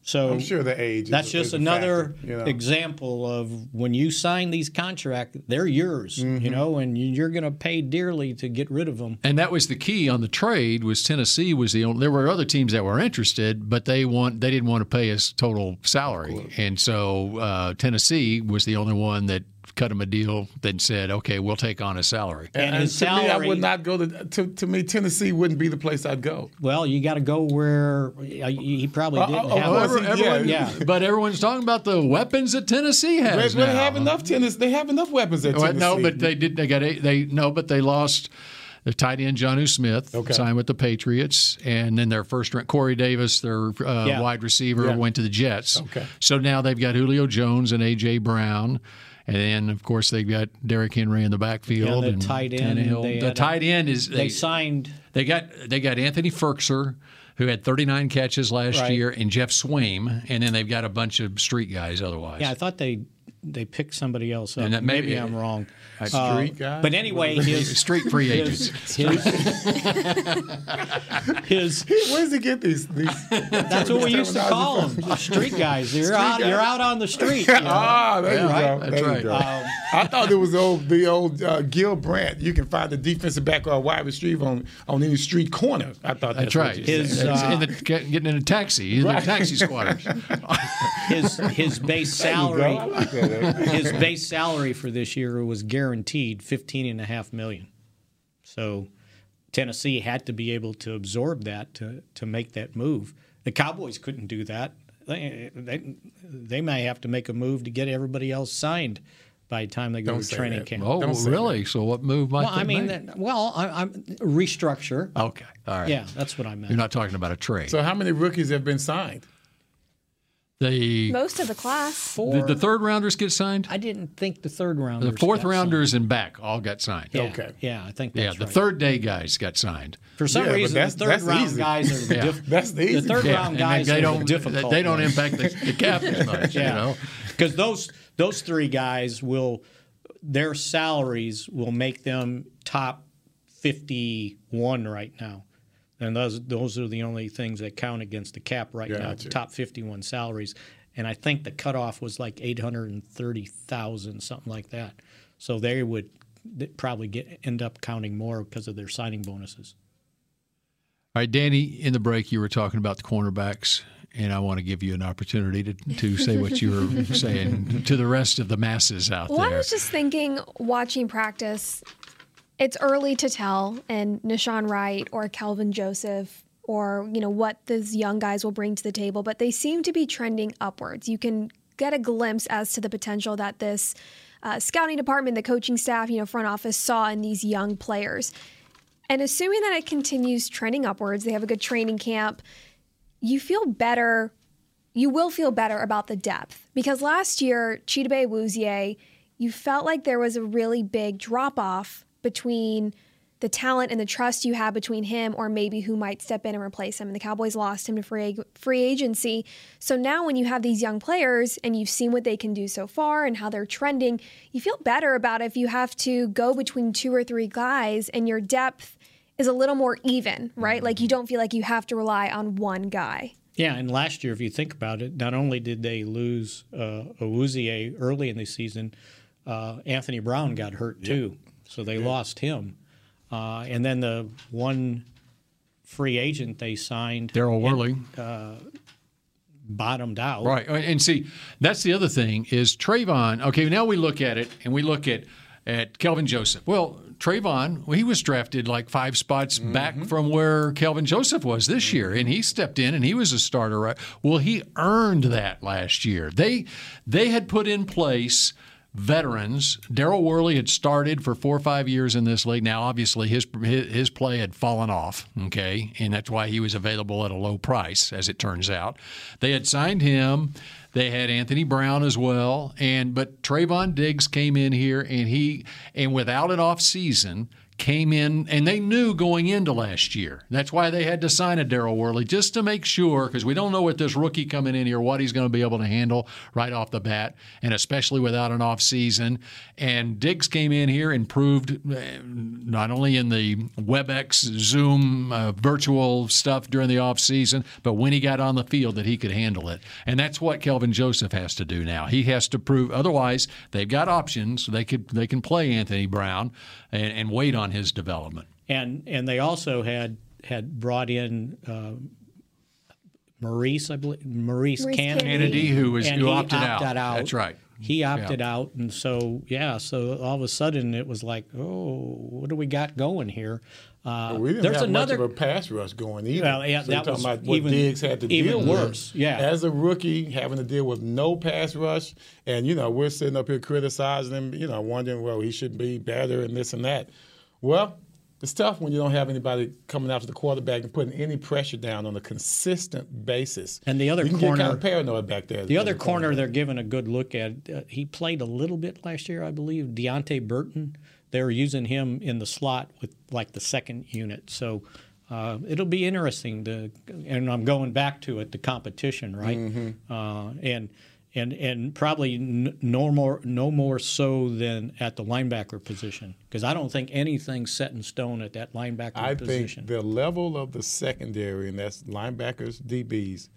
32? So I'm sure the age. That's is, just is another factor, you know? example of when you sign these contracts, they're yours, Mm-hmm. you know, and you- you're going to pay dearly to get rid of them. And that was the key on the trade. Was Tennessee was the only. There were other teams that were interested, but they want they didn't want to pay his total salary, and so uh, Tennessee was the only one that cut him a deal that said, "Okay, we'll take on his salary." And his to me, I would not go to, to. To me, Tennessee wouldn't be the place I'd go. Well, you got to go where uh, he probably Uh, didn't oh, have. oh, a- Everyone, yeah. [LAUGHS] but everyone's talking about the weapons that Tennessee has they now. have enough tennis. They have enough weapons at Well, Tennessee. no, but they did. They got eight, they no, but they lost. The tight end Jonnu Smith Okay. signed with the Patriots, and then their first round Corey Davis, their uh, Yeah. wide receiver, Yeah. went to the Jets. Okay. So now they've got Julio Jones and AJ Brown, and then of course they've got Derrick Henry in the backfield Yeah, the and tight end, Tannehill. they The a- uh, tight end is They signed they got they got Anthony Firkser, who had 39 catches last Right. year, and Geoff Swaim, and then they've got a bunch of street guys otherwise. Yeah, I thought they they picked somebody else up. And that may maybe be- I'm wrong. A Uh, street guy? But anyway, [LAUGHS] his Street free agents. [LAUGHS] his, his [LAUGHS] Where does he get these? these that's what we used to call them, the street guys. You're out, you're out on the street. you know? Ah, there you right, go. that's there you right. go. Um, I thought it was the old, the old uh, Gil Brandt. You can find the defensive back or wide receiver on, on any street corner. I thought that's, That's right. His, uh, in the, getting in a taxi, in the taxi squatters. his his base There salary I like that. his base salary for this year was guaranteed fifteen and a half million. So Tennessee had to be able to absorb that to to make that move. The Cowboys couldn't do that. They they, they may have to make a move to get everybody else signed by the time they go Don't to training that. camp. Oh, Don't say really? So what move might well, they I mean, make? that, well, I, I'm restructure. okay, all right. Yeah, that's what I meant. You're not talking about a trade. So how many rookies have been signed? The, Most of the class. the the third rounders get signed. I didn't think the third round. The fourth rounders and back all got signed. Yeah, Okay. Yeah, I think Yeah, the right. third day guys got signed. For some Yeah, reason, that's- the third that's round easy. guys are the Yeah. diff- That's the the third Yeah, round guys they are don't the difficult. they don't impact the, the cap as much. Yeah, You know, because those those three guys will their salaries will make them top fifty one right now, and those those are the only things that count against the cap right now. The top fifty one salaries, and I think the cutoff was like eight hundred and thirty thousand, something like that. So they would probably get end up counting more because of their signing bonuses. all right, Danny. In the break, you were talking about the cornerbacks, and I want to give you an opportunity to to say what you were [LAUGHS] saying to the rest of the masses out there. Well, I was just thinking, watching practice, it's early to tell, and Nahshon Wright or Kelvin Joseph or you know what those young guys will bring to the table, but they seem to be trending upwards. You can get a glimpse as to the potential that this uh, scouting department, the coaching staff, you know, front office saw in these young players. And assuming that it continues trending upwards, they have a good training camp. You feel better you will feel better about the depth because last year, Chidobe Awuzie, you felt like there was a really big drop off between the talent and the trust you have between him or maybe who might step in and replace him. And the Cowboys lost him to free, free agency. So now, when you have these young players and you've seen what they can do so far and how they're trending, you feel better about if you have to go between two or three guys and your depth is a little more even, right? Like you don't feel like you have to rely on one guy. Yeah, and last year, if you think about it, not only did they lose uh, Awuzie early in the season, uh, Anthony Brown got hurt too, so they lost him. Uh, and then the one free agent they signed, Daryl Worley. Uh, bottomed out. Right. Uh, and see, that's the other thing is Trevon. Okay, now we look at it and we look at at Kelvin Joseph. Well, Trevon, well, he was drafted like five spots mm-hmm. back from where Kelvin Joseph was this year, and he stepped in and he was a starter. Right. Well, he earned that last year. They they had put in place veterans. Daryl Worley had started for four or five years in this league. Now, obviously, his, his play had fallen off. Okay, and that's why he was available at a low price, as it turns out. They had signed him. They had Anthony Brown as well, and but Trevon Diggs came in here, and he and without an off season came in, and they knew going into last year. That's why they had to sign a Daryl Worley just to make sure, because we don't know what this rookie coming in here, what he's going to be able to handle right off the bat, and especially without an off season. And Diggs came in here and proved uh, not only in the WebEx, Zoom, uh, virtual stuff during the off season, but when he got on the field that he could handle it. And that's what Kelvin Joseph has to do now. He has to prove. Otherwise, they've got options. They could they can play Anthony Brown and, and wait on his development. And and they also had had brought in. Uh, Maurice, I believe, Maurice, Maurice Canady, Canady, who was- and who he opted out. That's right. He opted out, and so yeah, so all of a sudden it was like, oh, what do we got going here? Uh, we didn't there's another much of a pass rush going either. Well, yeah, so that talking was about what even- Diggs had to even deal worse, with. yeah. As a rookie, having to deal with no pass rush, and you know we're sitting up here criticizing him, you know, wondering, well, he should be better and this and that. Well, it's tough when you don't have anybody coming after the quarterback and putting any pressure down on a consistent basis. And the other you corner, kind of paranoid back there. The other a corner they're giving a good look at. Uh, he played a little bit last year, I believe. Deante Burton. They were using him in the slot with like the second unit. So uh, it'll be interesting to. And I'm going back to it, the competition, right? Mm-hmm. Uh, and and and probably n- no more no more so than at the linebacker position because I don't think anything's set in stone at that linebacker I position. I think the level of the secondary, and that's linebackers, DBs.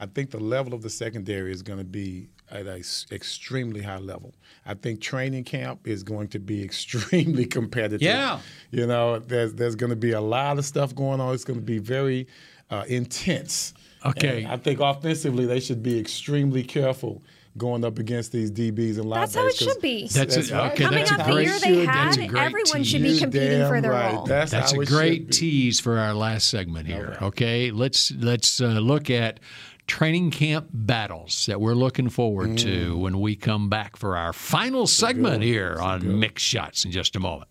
I think the level of the secondary is going to be at an extremely high level. I think training camp is going to be [LAUGHS] extremely competitive. Yeah. you know, there's there's going to be a lot of stuff going on. It's going to be very uh, intense. Okay. And I think offensively they should be extremely careful going up against these DBs and linebackers. That's how it should be. That's it. right. Okay, Coming that's a off the year they that's a had, great everyone should be competing for their right. role. That's, That's a great tease for our last segment here. Okay, let's let's uh, look at training camp battles that we're looking forward Mm. to when we come back for our final segment here on Mixed Shots in just a moment.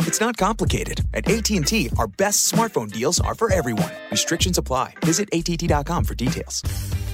It's not complicated. At AT&T, our best smartphone deals are for everyone. Restrictions apply. Visit att.com for details.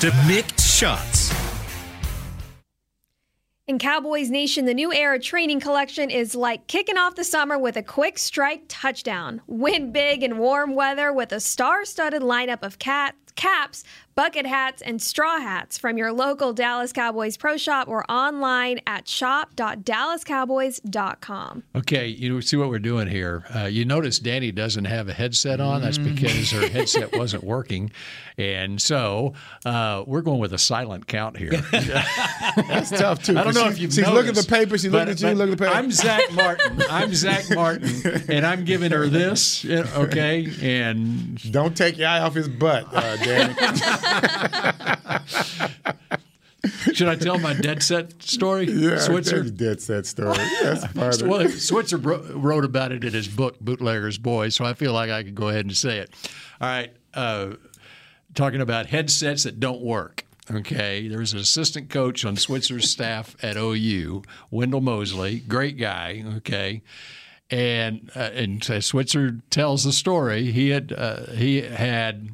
To Mixed Shots. In Cowboys Nation, the new era training collection is like kicking off the summer with a quick strike touchdown. Win big in warm weather with a star studded lineup of cat, caps, bucket hats, and straw hats from your local Dallas Cowboys Pro Shop or online at shop.dallascowboys.com. Okay, you see what we're doing here. Uh, you notice Danny doesn't have a headset on. That's Mm. because her headset [LAUGHS] wasn't working, and so uh, we're going with a silent count here. [LAUGHS] That's tough too. I don't know She- if you've she's looking at the noticed, paper. She's looking at you. but Looking at the paper. I'm Zach Martin. I'm Zach [LAUGHS] Martin, and I'm giving her this. Okay, and don't take your eye off his butt, uh, Danny. [LAUGHS] Should I tell my dead set story? Yeah, Switzer. dead set story. That's funny. Well, Switzer bro- wrote about it in his book, Bootlegger's Boy, so I feel like I could go ahead and say it. All right. Uh, talking about headsets that don't work. Okay, there was an assistant coach on Switzer's staff at OU, Wendell Mosley, great guy. Okay, and uh, and Switzer tells the story. He had uh, he had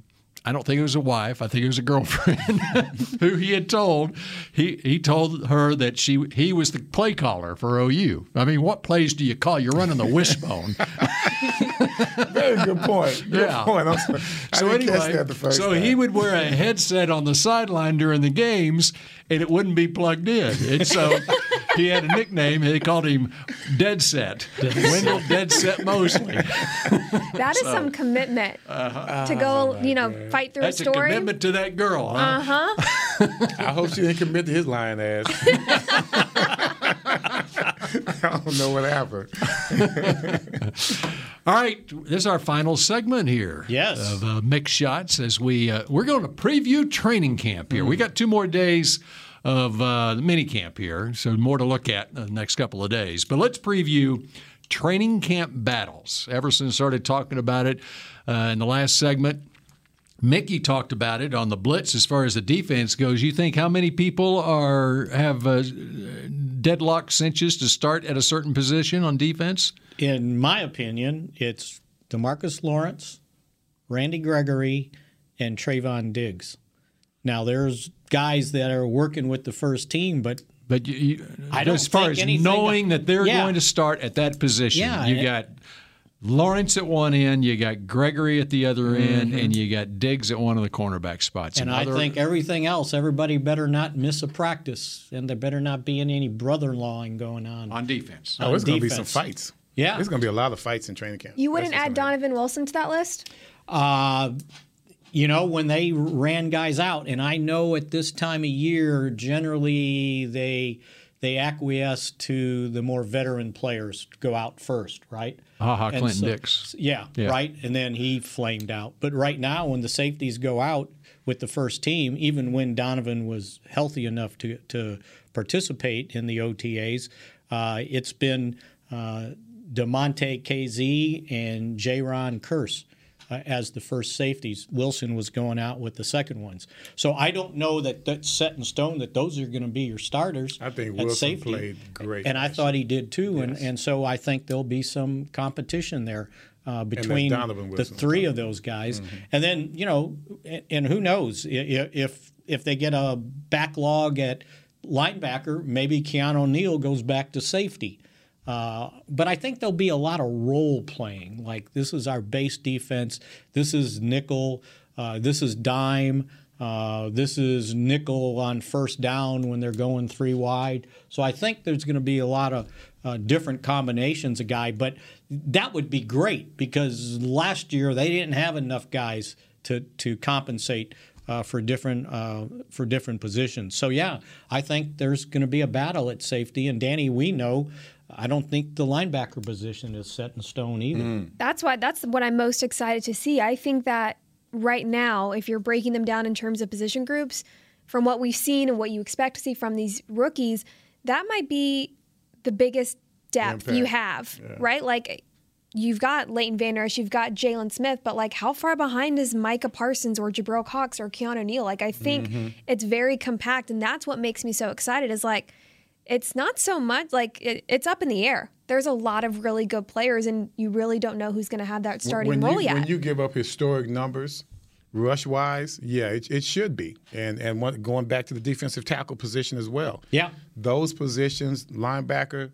I don't think it was a wife. I think it was a girlfriend [LAUGHS] who he had told. He he told her that she he was the play caller for OU. I mean, what plays do you call? You're running the wishbone. [LAUGHS] Very good point. Good yeah. point. I'm sorry. So anyway, so time. he would wear a headset on the sideline during the games, and it wouldn't be plugged in. And so [LAUGHS] he had a nickname. They called him Dead Set. Wendell Dead Set Mosley. [LAUGHS] That is So- some commitment Uh-huh. to go, you know, fight through That's a a commitment to that girl, huh? Uh huh. [LAUGHS] I hope she didn't commit to his lying ass. [LAUGHS] I don't know what happened. All right, this is our final segment here. Yes. of uh, mixed shots as we uh, we're going to preview training camp here. We got two more days of uh, the mini camp here, so more to look at in the next couple of days. But let's preview training camp battles. Everson started talking about it uh, in the last segment. Mickey talked about it on the blitz as far as the defense goes. You think how many people are have uh, deadlock cinches to start at a certain position on defense? In my opinion, it's Demarcus Lawrence, Randy Gregory, and Trevon Diggs. Now, there's guys that are working with the first team, but But you, you, I don't as far think as anything- knowing that they're Yeah. going to start at that position, Yeah, you got Lawrence at one end, you got Gregory at the other end, Mhm. and you got Diggs at one of the cornerback spots. and I other- think everything else, everybody better not miss a practice, and there better not be any brother-in-lawing going on on defense. Oh, On it's going to be some fights. Yeah. There's going to be a lot of fights in training camp. You wouldn't add Donovan Wilson to that list? Uh, you know, when they ran guys out, and I know at this time of year, generally they they acquiesce to the more veteran players to go out first, right? Ha-ha, Clinton so- Dix. Yeah, Yeah. right. And then he flamed out. But right now, when the safeties go out with the first team, even when Donovan was healthy enough to to participate in the OTAs, uh, it's been uh, Damontae Kazee and Jayron Kearse uh, as the first safeties. Wilson was going out with the second ones. So I don't know that that's set in stone that those are going to be your starters. I think at Wilson safety. played great and I thought he did too. And and so I think there'll be some competition there. Uh, between the three of those guys, and then you know, and, and who knows if if they get a backlog at linebacker, maybe Keanu Neal goes back to safety. Uh, but I think there'll be a lot of role playing. Like this is our base defense. This is nickel. Uh, this is dime. Uh, this is nickel on first down when they're going three wide. So I think there's going to be a lot of uh, different combinations of guy. But that would be great because last year they didn't have enough guys to to compensate uh, for different uh, for different positions. So yeah, I think there's going to be a battle at safety. And Danny, we know. I don't think the linebacker position is set in stone either. That's why that's what I'm most excited to see. I think that right now, if you're breaking them down in terms of position groups, from what we've seen and what you expect to see from these rookies, that might be the biggest depth you have, Yeah. right? Like you've got Leighton Vander Esch, you've got Jaylon Smith, but like how far behind is Micah Parsons or Jabril Cox or Keanu Neal? Like I think Mhm. it's very compact, and that's what makes me so excited. Is like it's not so much like it, it's up in the air. There's a lot of really good players, and you really don't know who's going to have that starting when role you, yet. When you give up historic numbers, rush wise, yeah, it, it should be. And and what, going back to the defensive tackle position as well. Yeah. Those positions, linebacker,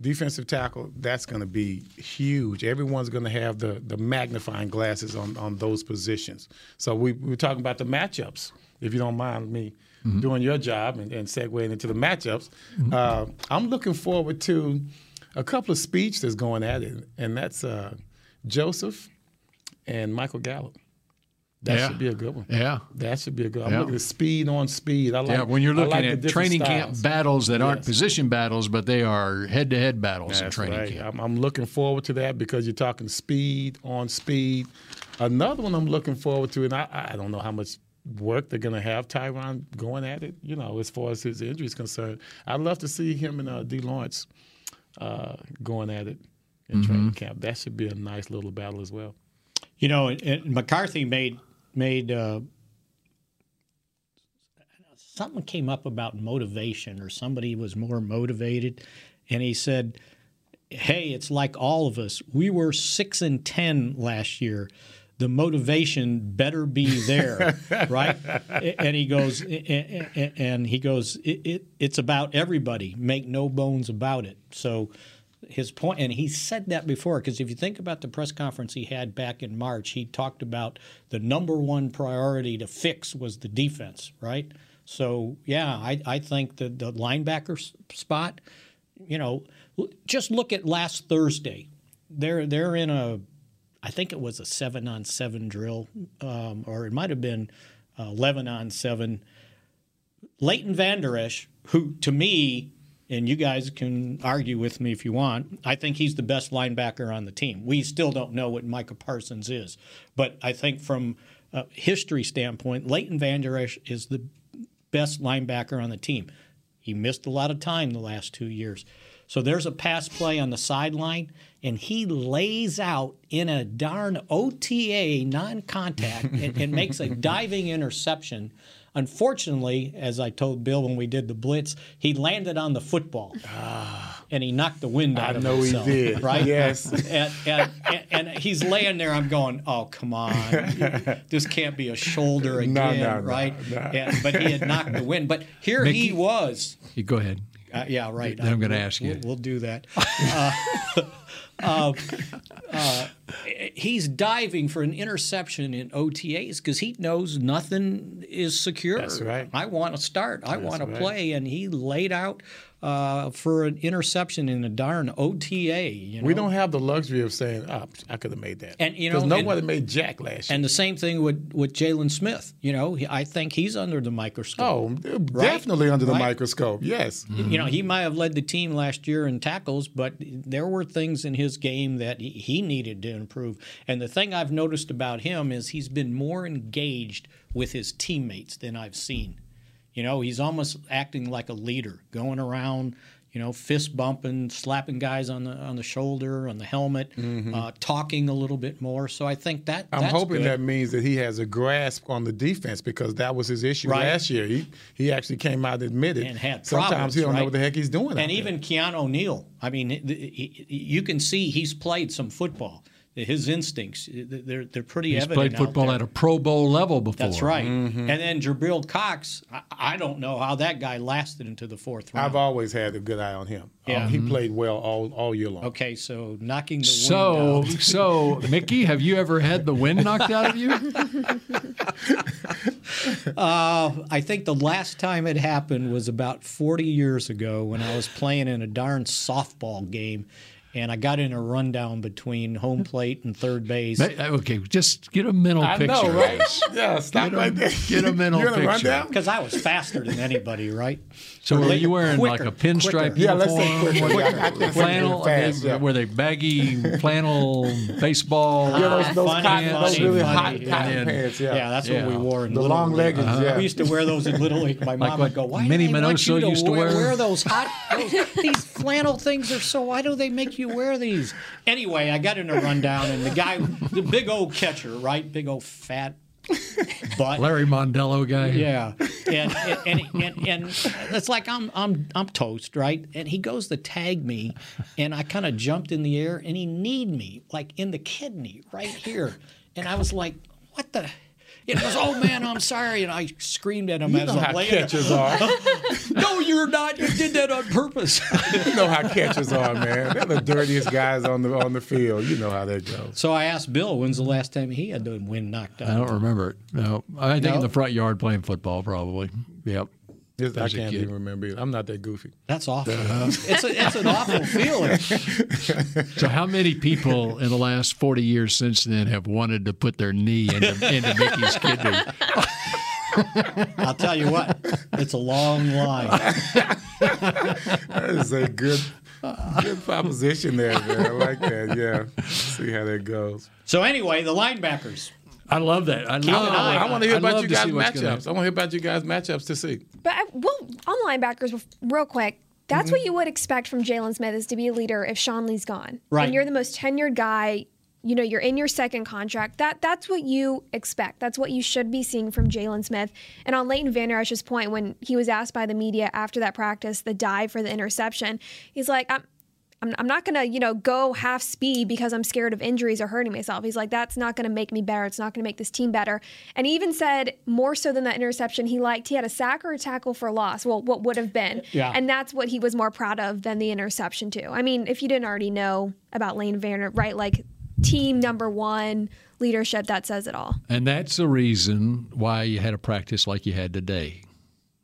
defensive tackle, that's going to be huge. Everyone's going to have the the magnifying glasses on on those positions. So we, we were talking about the matchups. If you don't mind me doing your job and, and segueing into the matchups, uh, I'm looking forward to a couple of speeches that's going at it, and that's uh, Joseph and Michael Gallup. That Yeah. should be a good one. Yeah. That should be a good. I'm Yeah. looking at speed on speed. I like. yeah, when you're looking like at training styles. camp battles that aren't position battles, but they are head-to-head battles in training right. camp. I'm, I'm looking forward to that because you're talking speed on speed. Another one I'm looking forward to, and I, I don't know how much work they're going to have Tyron going at it. You know, as far as his injury is concerned, I'd love to see him and uh, D. Lawrence uh, going at it in Mm-hmm. training camp. That should be a nice little battle as well. You know, McCarthy made made uh, something came up about motivation, or somebody was more motivated, and he said, "Hey, it's like all of us. We were six and ten last year." The motivation better be there, [LAUGHS] right? And he goes, and he goes, it, it, it's about everybody. Make no bones about it. So, his point, and he said that before, because if you think about the press conference he had back in March, he talked about the number one priority to fix was the defense, right? So, yeah, I, I think that the linebacker spot, you know, just look at last Thursday. They're they're in a, I think it was a seven on seven drill, um, or it might have been uh, eleven on seven. Leighton Vander Esch, who to me, and you guys can argue with me if you want, I think he's the best linebacker on the team. We still don't know what Micah Parsons is, but I think from a history standpoint, Leighton Vander Esch is the best linebacker on the team. He missed a lot of time the last two years. So there's a pass play on the sideline, and he lays out in a darn OTA non contact and, and makes a diving interception. Unfortunately, as I told Bill when we did the blitz, he landed on the football. And he knocked the wind out I of know he himself. did. Right? Yes. And, and, and, and he's laying there. I'm going, oh, come on. [LAUGHS] This can't be a shoulder again, No, no, no, right? no. And- but he had knocked the wind. But here he was. You go ahead. Uh, yeah, right. Then I'm gonna ask you. We'll, we'll do that. [LAUGHS] Uh, [LAUGHS] uh, uh, he's diving for an interception in OTAs because he knows nothing is secure. That's right. I want to start. I want to right. play, and he laid out uh, for an interception in a darn OTA. You know? We don't have the luxury of saying, "Oh, I could have made that." And, you because know, made Jack last year. And the same thing with, with Jaylon Smith. You know, I think he's under the microscope. Oh, Right? definitely under the Right? microscope. Yes. You know, he might have led the team last year in tackles, but there were things in his game that he- he needed to improve. And the thing I've noticed about him is he's been more engaged with his teammates than I've seen. You know, he's almost acting like a leader, going around, you know, fist bumping, slapping guys on the on the shoulder, on the helmet, uh, talking a little bit more. So I think that I'm hoping good. that means that he has a grasp on the defense because that was his issue Right. last year. He he actually came out and admitted and had sometimes problems, he don't know what the heck he's doing. And there. even Keanu O'Neal, I mean, it- it- you can see he's played some football. His instincts, they're they're pretty He's evident. played out football there. at a Pro Bowl level before. That's right. Mm-hmm. And then Jabril Cox, I, I don't know how that guy lasted into the fourth round. I've always had a good eye on him. Yeah. Uh, he Mhm. played well all all year long. Okay, so knocking the So, wind out. [LAUGHS] so Mickey, have you ever had the wind knocked out of you? [LAUGHS] [LAUGHS] Uh, I think the last time it happened was about 40 years ago when I was playing in a darn softball game, and I got in a rundown between home plate and third base. Uh, okay, just get a mental I picture. know, right? Yeah, stop Get a- there. Get a mental [LAUGHS] You in picture. Because I was faster than anybody, right? So were Quicker, you wearing like a quicker, pinstripe quicker. Yeah, let's say quicker. Yeah, flannel? fast, they- yeah. Were they baggy flannel [LAUGHS] baseball? Yeah, those, those Funny, cotton, those really funny, hot yeah. cotton And pants. Yeah, Yeah, that's Yeah. what we wore in The Little long League. leggings, uh-huh. yeah. We used to wear those in Little League. My mom what would go, "Why Minnie do they want you to used to wear, wear? wear those hot those, [LAUGHS] these flannel things? Are so why do they make you wear these?" Anyway, I got in a rundown, and the guy, the big old catcher, right, big old fat butt. Larry Mondello guy. Yeah, and and, and and and it's like I'm I'm I'm toast, right? And he goes to tag me, and I kind of jumped in the air, and he kneed me like in the kidney right here, and I was like, "What the." He goes, "Oh man, I'm sorry," and I screamed at him You as know I'm how laying catchers are. [LAUGHS] no, you're not. You did that on purpose. [LAUGHS] you know how catchers are, man. They're the dirtiest guys on the on the field. You know how that goes. so I asked Bill, "When's the last time he had the wind knocked out?" I don't remember it. No, I think in the front yard playing football, probably. Yep. It's- I can't even remember. it. I'm not that goofy. That's awful. Uh-huh. it's a, it's an awful feeling. [LAUGHS] So, how many people in the last 40 years since then have wanted to put their knee into, into Mickey's kidney? [LAUGHS] I'll tell you what, it's a long line. That is a good good proposition there, man. I like that. Yeah. see how that goes. So anyway, the linebackers. I love that. I love. an eye I want to hear about you guys' see what's gonna matchups. I want to hear about you guys' matchups to see. But I, well, on linebackers, real quick, that's Mm-hmm. what you would expect from Jaylon Smith is to be a leader if Sean Lee's gone. Right. And you're the most tenured guy. You know, you're in your second contract. That that's what you expect. That's what you should be seeing from Jaylon Smith. And on Leighton Vander Esch's point, when he was asked by the media after that practice, the dive for the interception, he's like, I'm I'm, I'm not going to, you know, go half speed because I'm scared of injuries or hurting myself. He's like, that's not going to make me better. It's not going to make this team better. And he even said more so than that interception, he liked, he had a sack or a tackle for a loss. Well, what would have been. Yeah. And that's what he was more proud of than the interception, too. I mean, if you didn't already know about Lane Vanner, right? Like team number one leadership, that says it all. And that's the reason why you had a practice like you had today.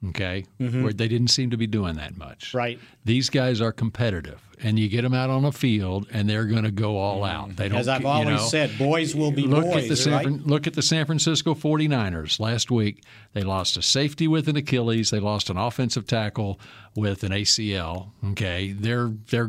Okay, where they didn't seem to be doing that much. Mm-hmm. Right. These guys are competitive, and you get them out on a field, and they're going to go all out. They don't. As I've you always know, said, boys will be look boys. at the San, right? Look at the San Francisco 49ers last week. They lost a safety with an Achilles. They lost an offensive tackle with an ACL. Okay, they're they're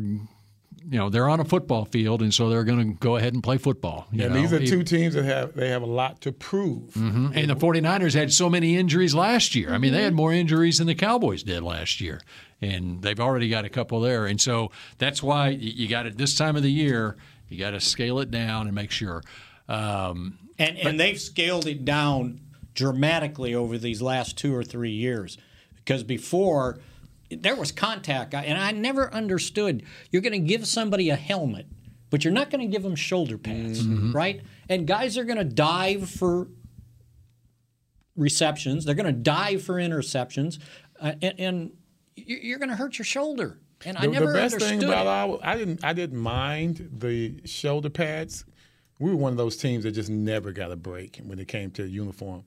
you know they're on a football field, and so they're going to go ahead and play football. you And know. these are two teams that have they have a lot to prove. Mhm. And the 49ers had so many injuries last year. I mean, they had more injuries than the Cowboys did last year. And they've already got a couple there. And so that's why you got it this time of the year, you got to scale it down and make sure. Um, And and they've scaled it down dramatically over these last two or three years, because before there was contact, and I never understood. You're going to give somebody a helmet, but you're not going to give them shoulder pads, right? And guys are going to dive for receptions. They're going to dive for interceptions, uh, and, and you're going to hurt your shoulder. And I The, never the best understood thing about it. our, I didn't I didn't mind the shoulder pads. We were one of those teams that just never got a break when it came to uniform.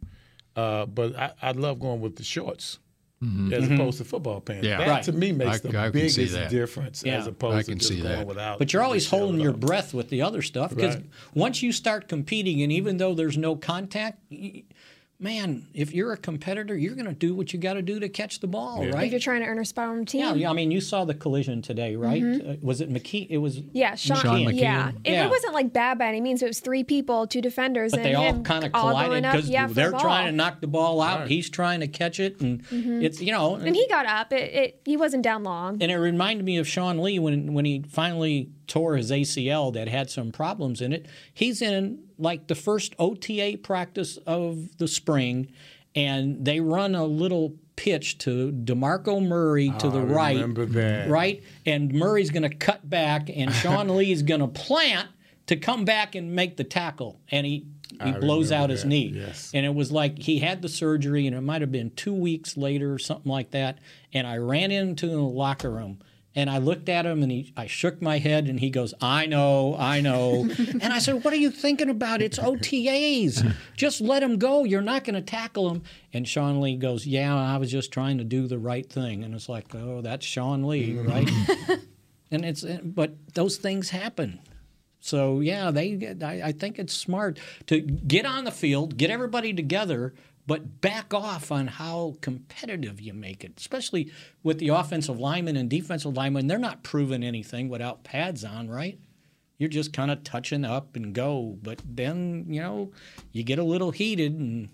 Uh, but I, I love going with the shorts Mhm. as Mhm. opposed to football pants. Yeah. That Right. to me makes I- the I biggest difference Yeah. as opposed I to can just see going that. without. But you're always holding your breath with the other stuff because Right. once you start competing, and even though there's no contact, y- man, if you're a competitor, you're going to do what you got to do to catch the ball, If right? you're trying to earn a spot on the team. Yeah, yeah, I mean, you saw the collision today, right? Mhm. Uh, was it McKee? It was Yeah, Sean. McKeon. Yeah. It, yeah. it wasn't like bad by any means. It was three people, two defenders, But and they all kind of all collided because yeah, they're the trying to knock the ball out. Right. He's trying to catch it, and Mhm. it's you know. And he got up. It, it he wasn't down long. And it reminded me of Sean Lee when when he finally tore his ACL that had some problems in it. He's in like the first OTA practice of the spring, and they run a little pitch to DeMarco Murray to Oh, the I right. remember that. Right? And Murray's going to cut back, and Sean [LAUGHS] Lee's going to plant to come back and make the tackle. And he, he I blows out his knee. yes. And it was like he had the surgery, and it might have been two weeks later or something like that. And I ran into the locker room. And I looked at him and he, I shook my head and he goes, I know, I know. [LAUGHS] and I said, What are you thinking about? It's OTAs. Just let him go. You're not going to tackle him. And Sean Lee goes, Yeah, I was just trying to do the right thing. And it's like, Oh, that's Sean Lee, mm-hmm. right? [LAUGHS] and it's, eh, but those things happen. So yeah, they. I, I think it's smart to get on the field, get everybody together, but back off on how competitive you make it, especially with the offensive linemen and defensive linemen. They're not proving anything without pads on, right? You're just kind of touching up and go, but then you know you get a little heated and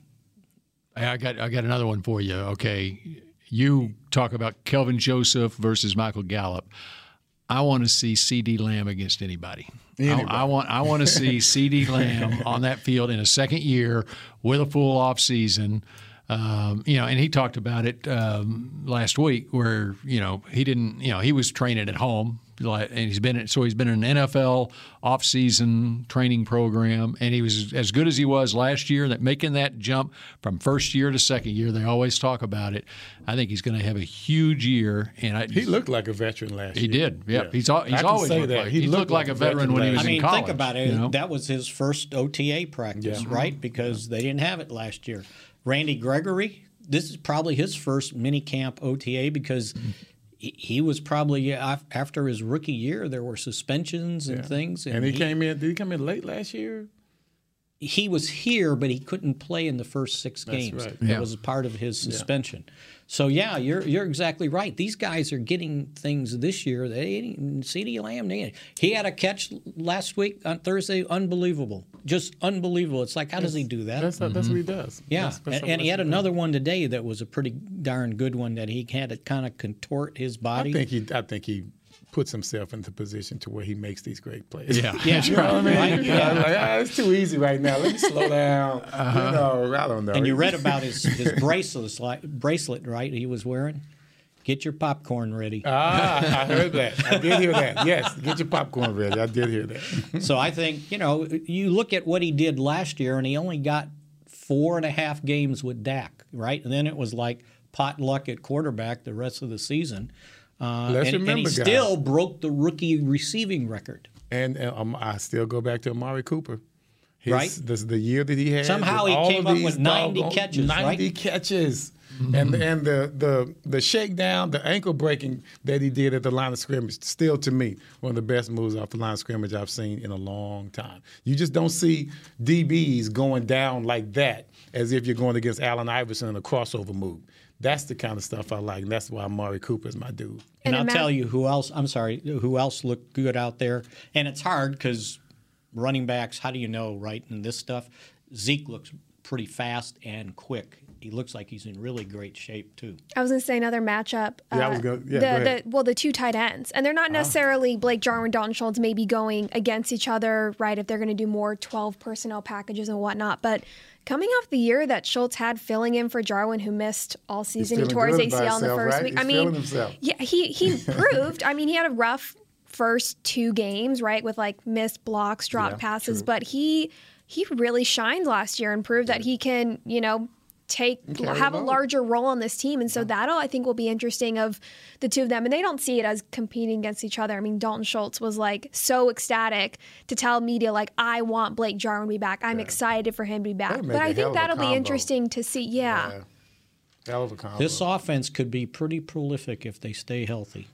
I got I got another one for you. Okay, you talk about Kelvin Joseph versus Michael Gallup. I want to see CeeDee Lamb against anybody. I, I want I want to see [LAUGHS] CeeDee Lamb on that field in a second year with a full off season. Um, you know, and he talked about it um, last week, where you know he didn't, you know, he was training at home, like, and he's been so he's been in an NFL off-season training program, and he was as good as he was last year. That making that jump from first year to second year, they always talk about it. I think he's going to have a huge year, and I, He looked like a veteran last he year. He did. Yeah, Yeah. he's al- I he's can always say looked that. like He he looked looked like like a a veteran when he was I mean, in college. think about it. you know? That was his first OTA practice, Yeah. right? Because they didn't have it last year. Randy Gregory, this is probably his first mini camp OTA because he, he was probably after his rookie year. There were suspensions and things, And he, came in. Did he come in late last year? He was here, but he couldn't play in the first six That's games. right. That Yeah. was part of his suspension. So yeah, you're you're exactly right. These guys are getting things this year. They didn't- CeeDee Lamb, they, he had a catch last week on Thursday, unbelievable, just unbelievable. It's like how does he do that? That's that's what he mm-hmm. does. Yeah, That's- that's and, and he what had does. another one today that was a pretty darn good one that he had to kind of contort his body. I think he. I think he puts himself into position to where he makes these great plays. Yeah. Yeah, [LAUGHS] you know what I mean. right, yeah. Like, ah, it's too easy right now. Let me slow [LAUGHS] down. You know, I don't know. And you read [LAUGHS] about his his bracelets, like bracelet, right? He was wearing. Get your popcorn ready. Ah, I heard that. I did hear that. Yes, get your popcorn ready. I did hear that. so I think you know you look at what he did last year, and he only got four and a half games with Dak, right? And then it was like pot luck at quarterback the rest of the season. Uh, Let's and, and remember, he guys. still broke the rookie receiving record. And uh, um, I still go back to Amari Cooper. His, Right. This, the year that he had. Somehow he came up with 90 doggone- catches, right? 90 catches. Mm-hmm. And and the the the shakedown, the ankle breaking that he did at the line of scrimmage, still to me one of the best moves off the line of scrimmage I've seen in a long time. You just don't see DBs going down like that as if you're going against Allen Iverson in a crossover move. That's the kind of stuff I like, and that's why Amari Cooper is my dude. And, And I'll ima- tell you who else. I'm sorry, who else looked good out there? And it's hard because running backs. How do you know, right? And this stuff, Zeke looks pretty fast and quick. He looks like he's in really great shape too. I was going to say another matchup. uh, Yeah, I was gonna- yeah, the, go ahead. the well, the two tight ends, and they're not necessarily Blake Jarwin, Dalton Schultz, maybe going against each other, right? If they're going to do more twelve personnel packages and whatnot, but coming off the year that Schultz had filling in for Jarwin, who missed all season, he feeling tore his good about ACL in the first right? week. He's I mean, himself. yeah, he he [LAUGHS] proved. I mean, he had a rough first two games, right, with like missed blocks, dropped Yeah, passes, true. but he he really shined last year and proved that he can, you know, take carry have a larger role on this team, and so that'll I think will be interesting of the two of them, and they don't see it as competing against each other. I mean, Dalton Schultz was like so ecstatic to tell media like, "I want Blake Jarwin to be back. I'm excited for him to be back." But i think that'll be interesting to see. Yeah. Yeah. Hell of a combo. This offense could be pretty prolific if they stay healthy.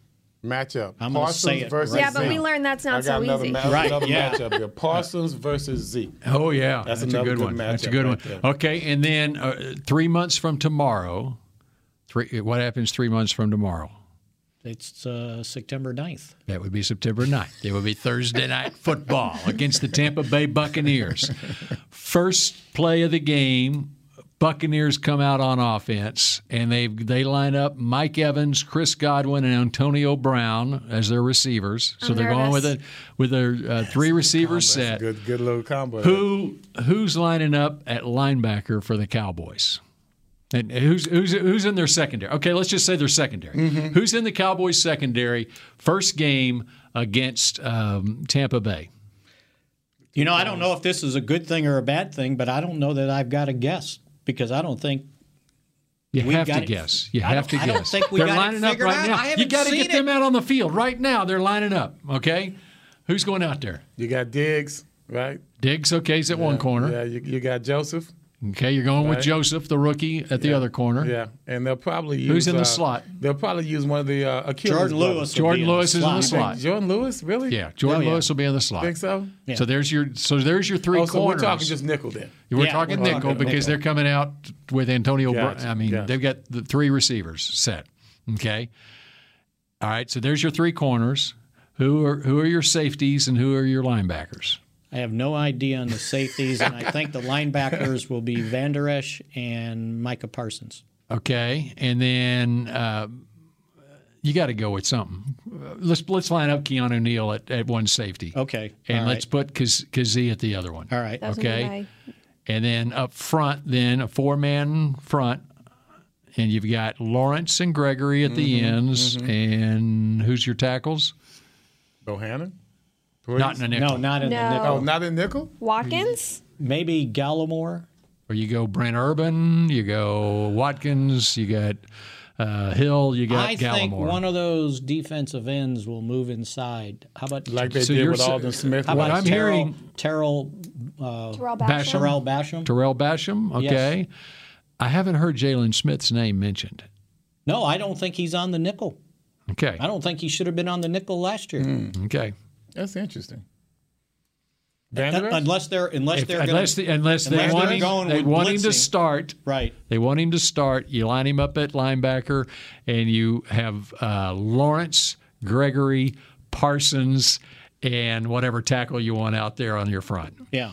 Matchup. I'm gonna Parsons say it versus right Yeah, but we learned that's not I got so another, easy. ma- Right, another yeah. matchup here. Parsons versus Zeke. Oh yeah, That's a another good good one. That's a good right one. there. Okay, and then uh, three months from tomorrow, three. What happens three months from tomorrow? It's uh, September 9th. That would be September 9th. It would be Thursday night football against the Tampa Bay Buccaneers. [LAUGHS] First play of the game, Buccaneers come out on offense and they they line up Mike Evans, Chris Godwin, and Antonio Brown as their receivers. So I'm they're going with a with their uh, three receivers set. good, good little combo. Who who's lining up at linebacker for the Cowboys? And who's who's who's in their secondary? Okay, let's just say their secondary. Mm-hmm. Who's in the Cowboys secondary? First game against um, Tampa Bay. You know, I don't know if this is a good thing or a bad thing, but I don't know that I've got a guess because I don't think You We've have to it- guess. You have to don't- guess. I don't think we They're got it lining up figured right out. now. I You got to seen get them out on the field right now. They're lining up. Okay, who's going out there? You got Diggs, right? Diggs. Okay, is at one corner. Yeah, you, you got Joseph. Okay, you're going with Joseph, the rookie, at the Yeah. other corner. Yeah, and they'll probably use Who's in the uh, slot? They'll probably use one of the uh, Achilles Jordan brothers. Lewis. Jourdan be in Lewis is in the slot. You think slot. Jourdan Lewis, really? Yeah, Jourdan Oh, yeah. Lewis will be in the slot. Think so? Yeah. So there's your so there's your three Oh, so corners. we're talking just nickel then. We're Yeah, talking we're nickel talking because nickel. they're coming out with Antonio. Brown. Gotcha, I mean, gotcha. they've got the three receivers set. Okay. All right. So there's your three corners. Who are who are your safeties and who are your linebackers? I have no idea on the safeties, and I think the linebackers will be Vander Esch and Micah Parsons. Okay, and then uh, you got to go with something. Let's let's line up Keanu Neal at, at one safety. Okay. and all let's right. put Kaz- Kazee at the other one. All right. That's Okay. And then up front, then a four man front. And you've got Lawrence and Gregory at the ends. And who's your tackles? Bohanna? Not in a nickel. No, not in No. the nickel. Oh, not in nickel? Watkins. Maybe Gallimore. Or you go Brent Urban, you go Watkins, you got uh, Hill, you got Gallimore. I Gallimore. think one of those defensive ends will move inside. How about Like they So did with s- Aldon Smith. How about I'm Tarell, hearing- Tarell, uh, Tarell Basham. Basham. Tarell Basham? Tarell Basham, Yes. okay. I haven't heard Jaylon Smith's name mentioned. No, I don't think he's on the nickel. Okay. I don't think he should have been on the nickel last year. Okay. That's interesting. Vanderbilt? unless they're unless If- they're unless gonna, the, unless they unless want they're him, going they with want him to start. Right. They want him to start. You line him up at linebacker, and you have uh, Lawrence, Gregory, Parsons, and whatever tackle you want out there on your front. Yeah,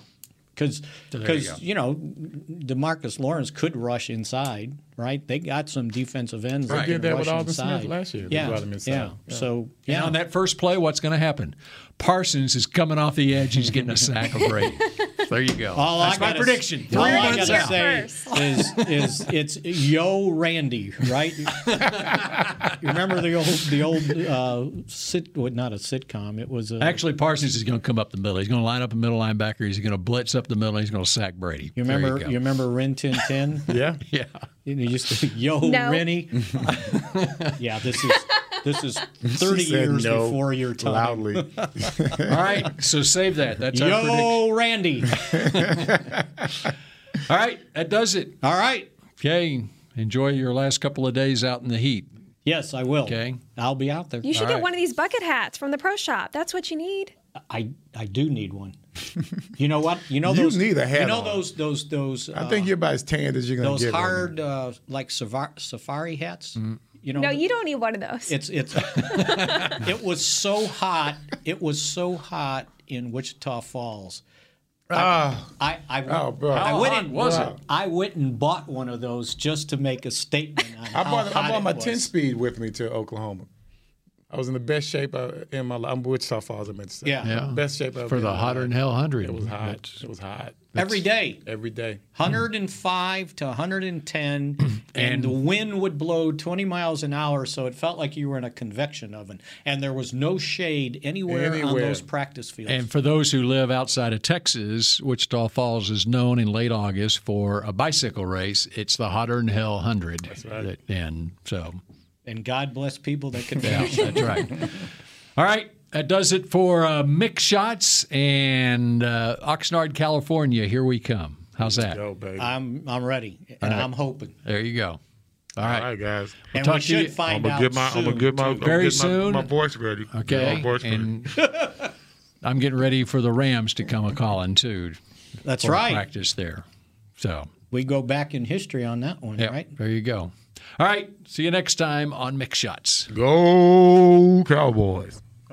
because So you because you, know DeMarcus Lawrence could rush inside, right? They got some defensive ends. They that did that with rush Aldon Smith inside. last year. They Yeah, brought him inside. yeah. Yeah. So And yeah, on that first play, what's going to happen? Parsons is coming off the edge. He's getting a sack of Brady. [LAUGHS] There you go. All That's I my gotta- prediction. All Three I months gotta out. say is, is it's Yo Randy, right? [LAUGHS] you remember the old the old uh, sit well, not a sitcom. It was a, Actually, Parsons is going to come up the middle. He's going to line up a middle linebacker. He's going to blitz up the middle. And he's going to sack Brady. You There remember? go. You, remember Rin Tin Tin? yeah, [LAUGHS] yeah. You know, used to Yo No. Rennie. [LAUGHS] yeah, this is this is [LAUGHS] thirty She years no before your time. Loudly. [LAUGHS] All right. So save that. That's our Yo, Randy. [LAUGHS] All right, That does it. All right. Okay. Enjoy your last couple of days out in the heat. Yes, I will. Okay. I'll be out there. You should All get right. one of these bucket hats from the pro shop. That's what you need. I I do need one. You know what? You know You those. need a hat You know on. those those those. I uh, think you're about as tanned as you're going to get. Those hard uh, like safari, safari hats. You know. No, you don't need one of those. It's it's. [LAUGHS] it was so hot. It was so hot in Wichita Falls. Ah, I I, Oh, bro. I How went hot and, was it? I went and bought one of those just to make a statement. On [LAUGHS] I how brought, I hot brought it my was. 10 speed with me to Oklahoma. I was in the best shape I, in my life. I'm Wichita Falls, I meant to say. Yeah. Yeah. Best shape I've For been the hotter life. than hell hundred. It was hot. It was hot. Every day. Every day. 105 to 110, [CLEARS THROAT] and, the wind would blow 20 miles an hour, so it felt like you were in a convection oven. And there was no shade anywhere, on those practice fields. And for those who live outside of Texas, Wichita Falls is known in late August for a bicycle race. It's the hotter than hell hundred. That's right. And so, And God bless people that can yeah, finish. that's right. [LAUGHS] All right. That does it for uh, Mick Shots and uh, Oxnard, California. Here we come. How's that? Go, baby. I'm I'm ready, and right. I'm hoping. There you go. All All right. right, guys. And talk we to should you- find I'm out gonna get my. soon. I'm gonna get my. too. I'm gonna Very get my, soon? My voice ready. Okay. My voice ready. And [LAUGHS] I'm getting ready for the Rams to come a calling too. That's for right. Practice there. So, We go back in history on that one, yeah, right? there you go. All right. See you next time on Mick Shots. Go Cowboys.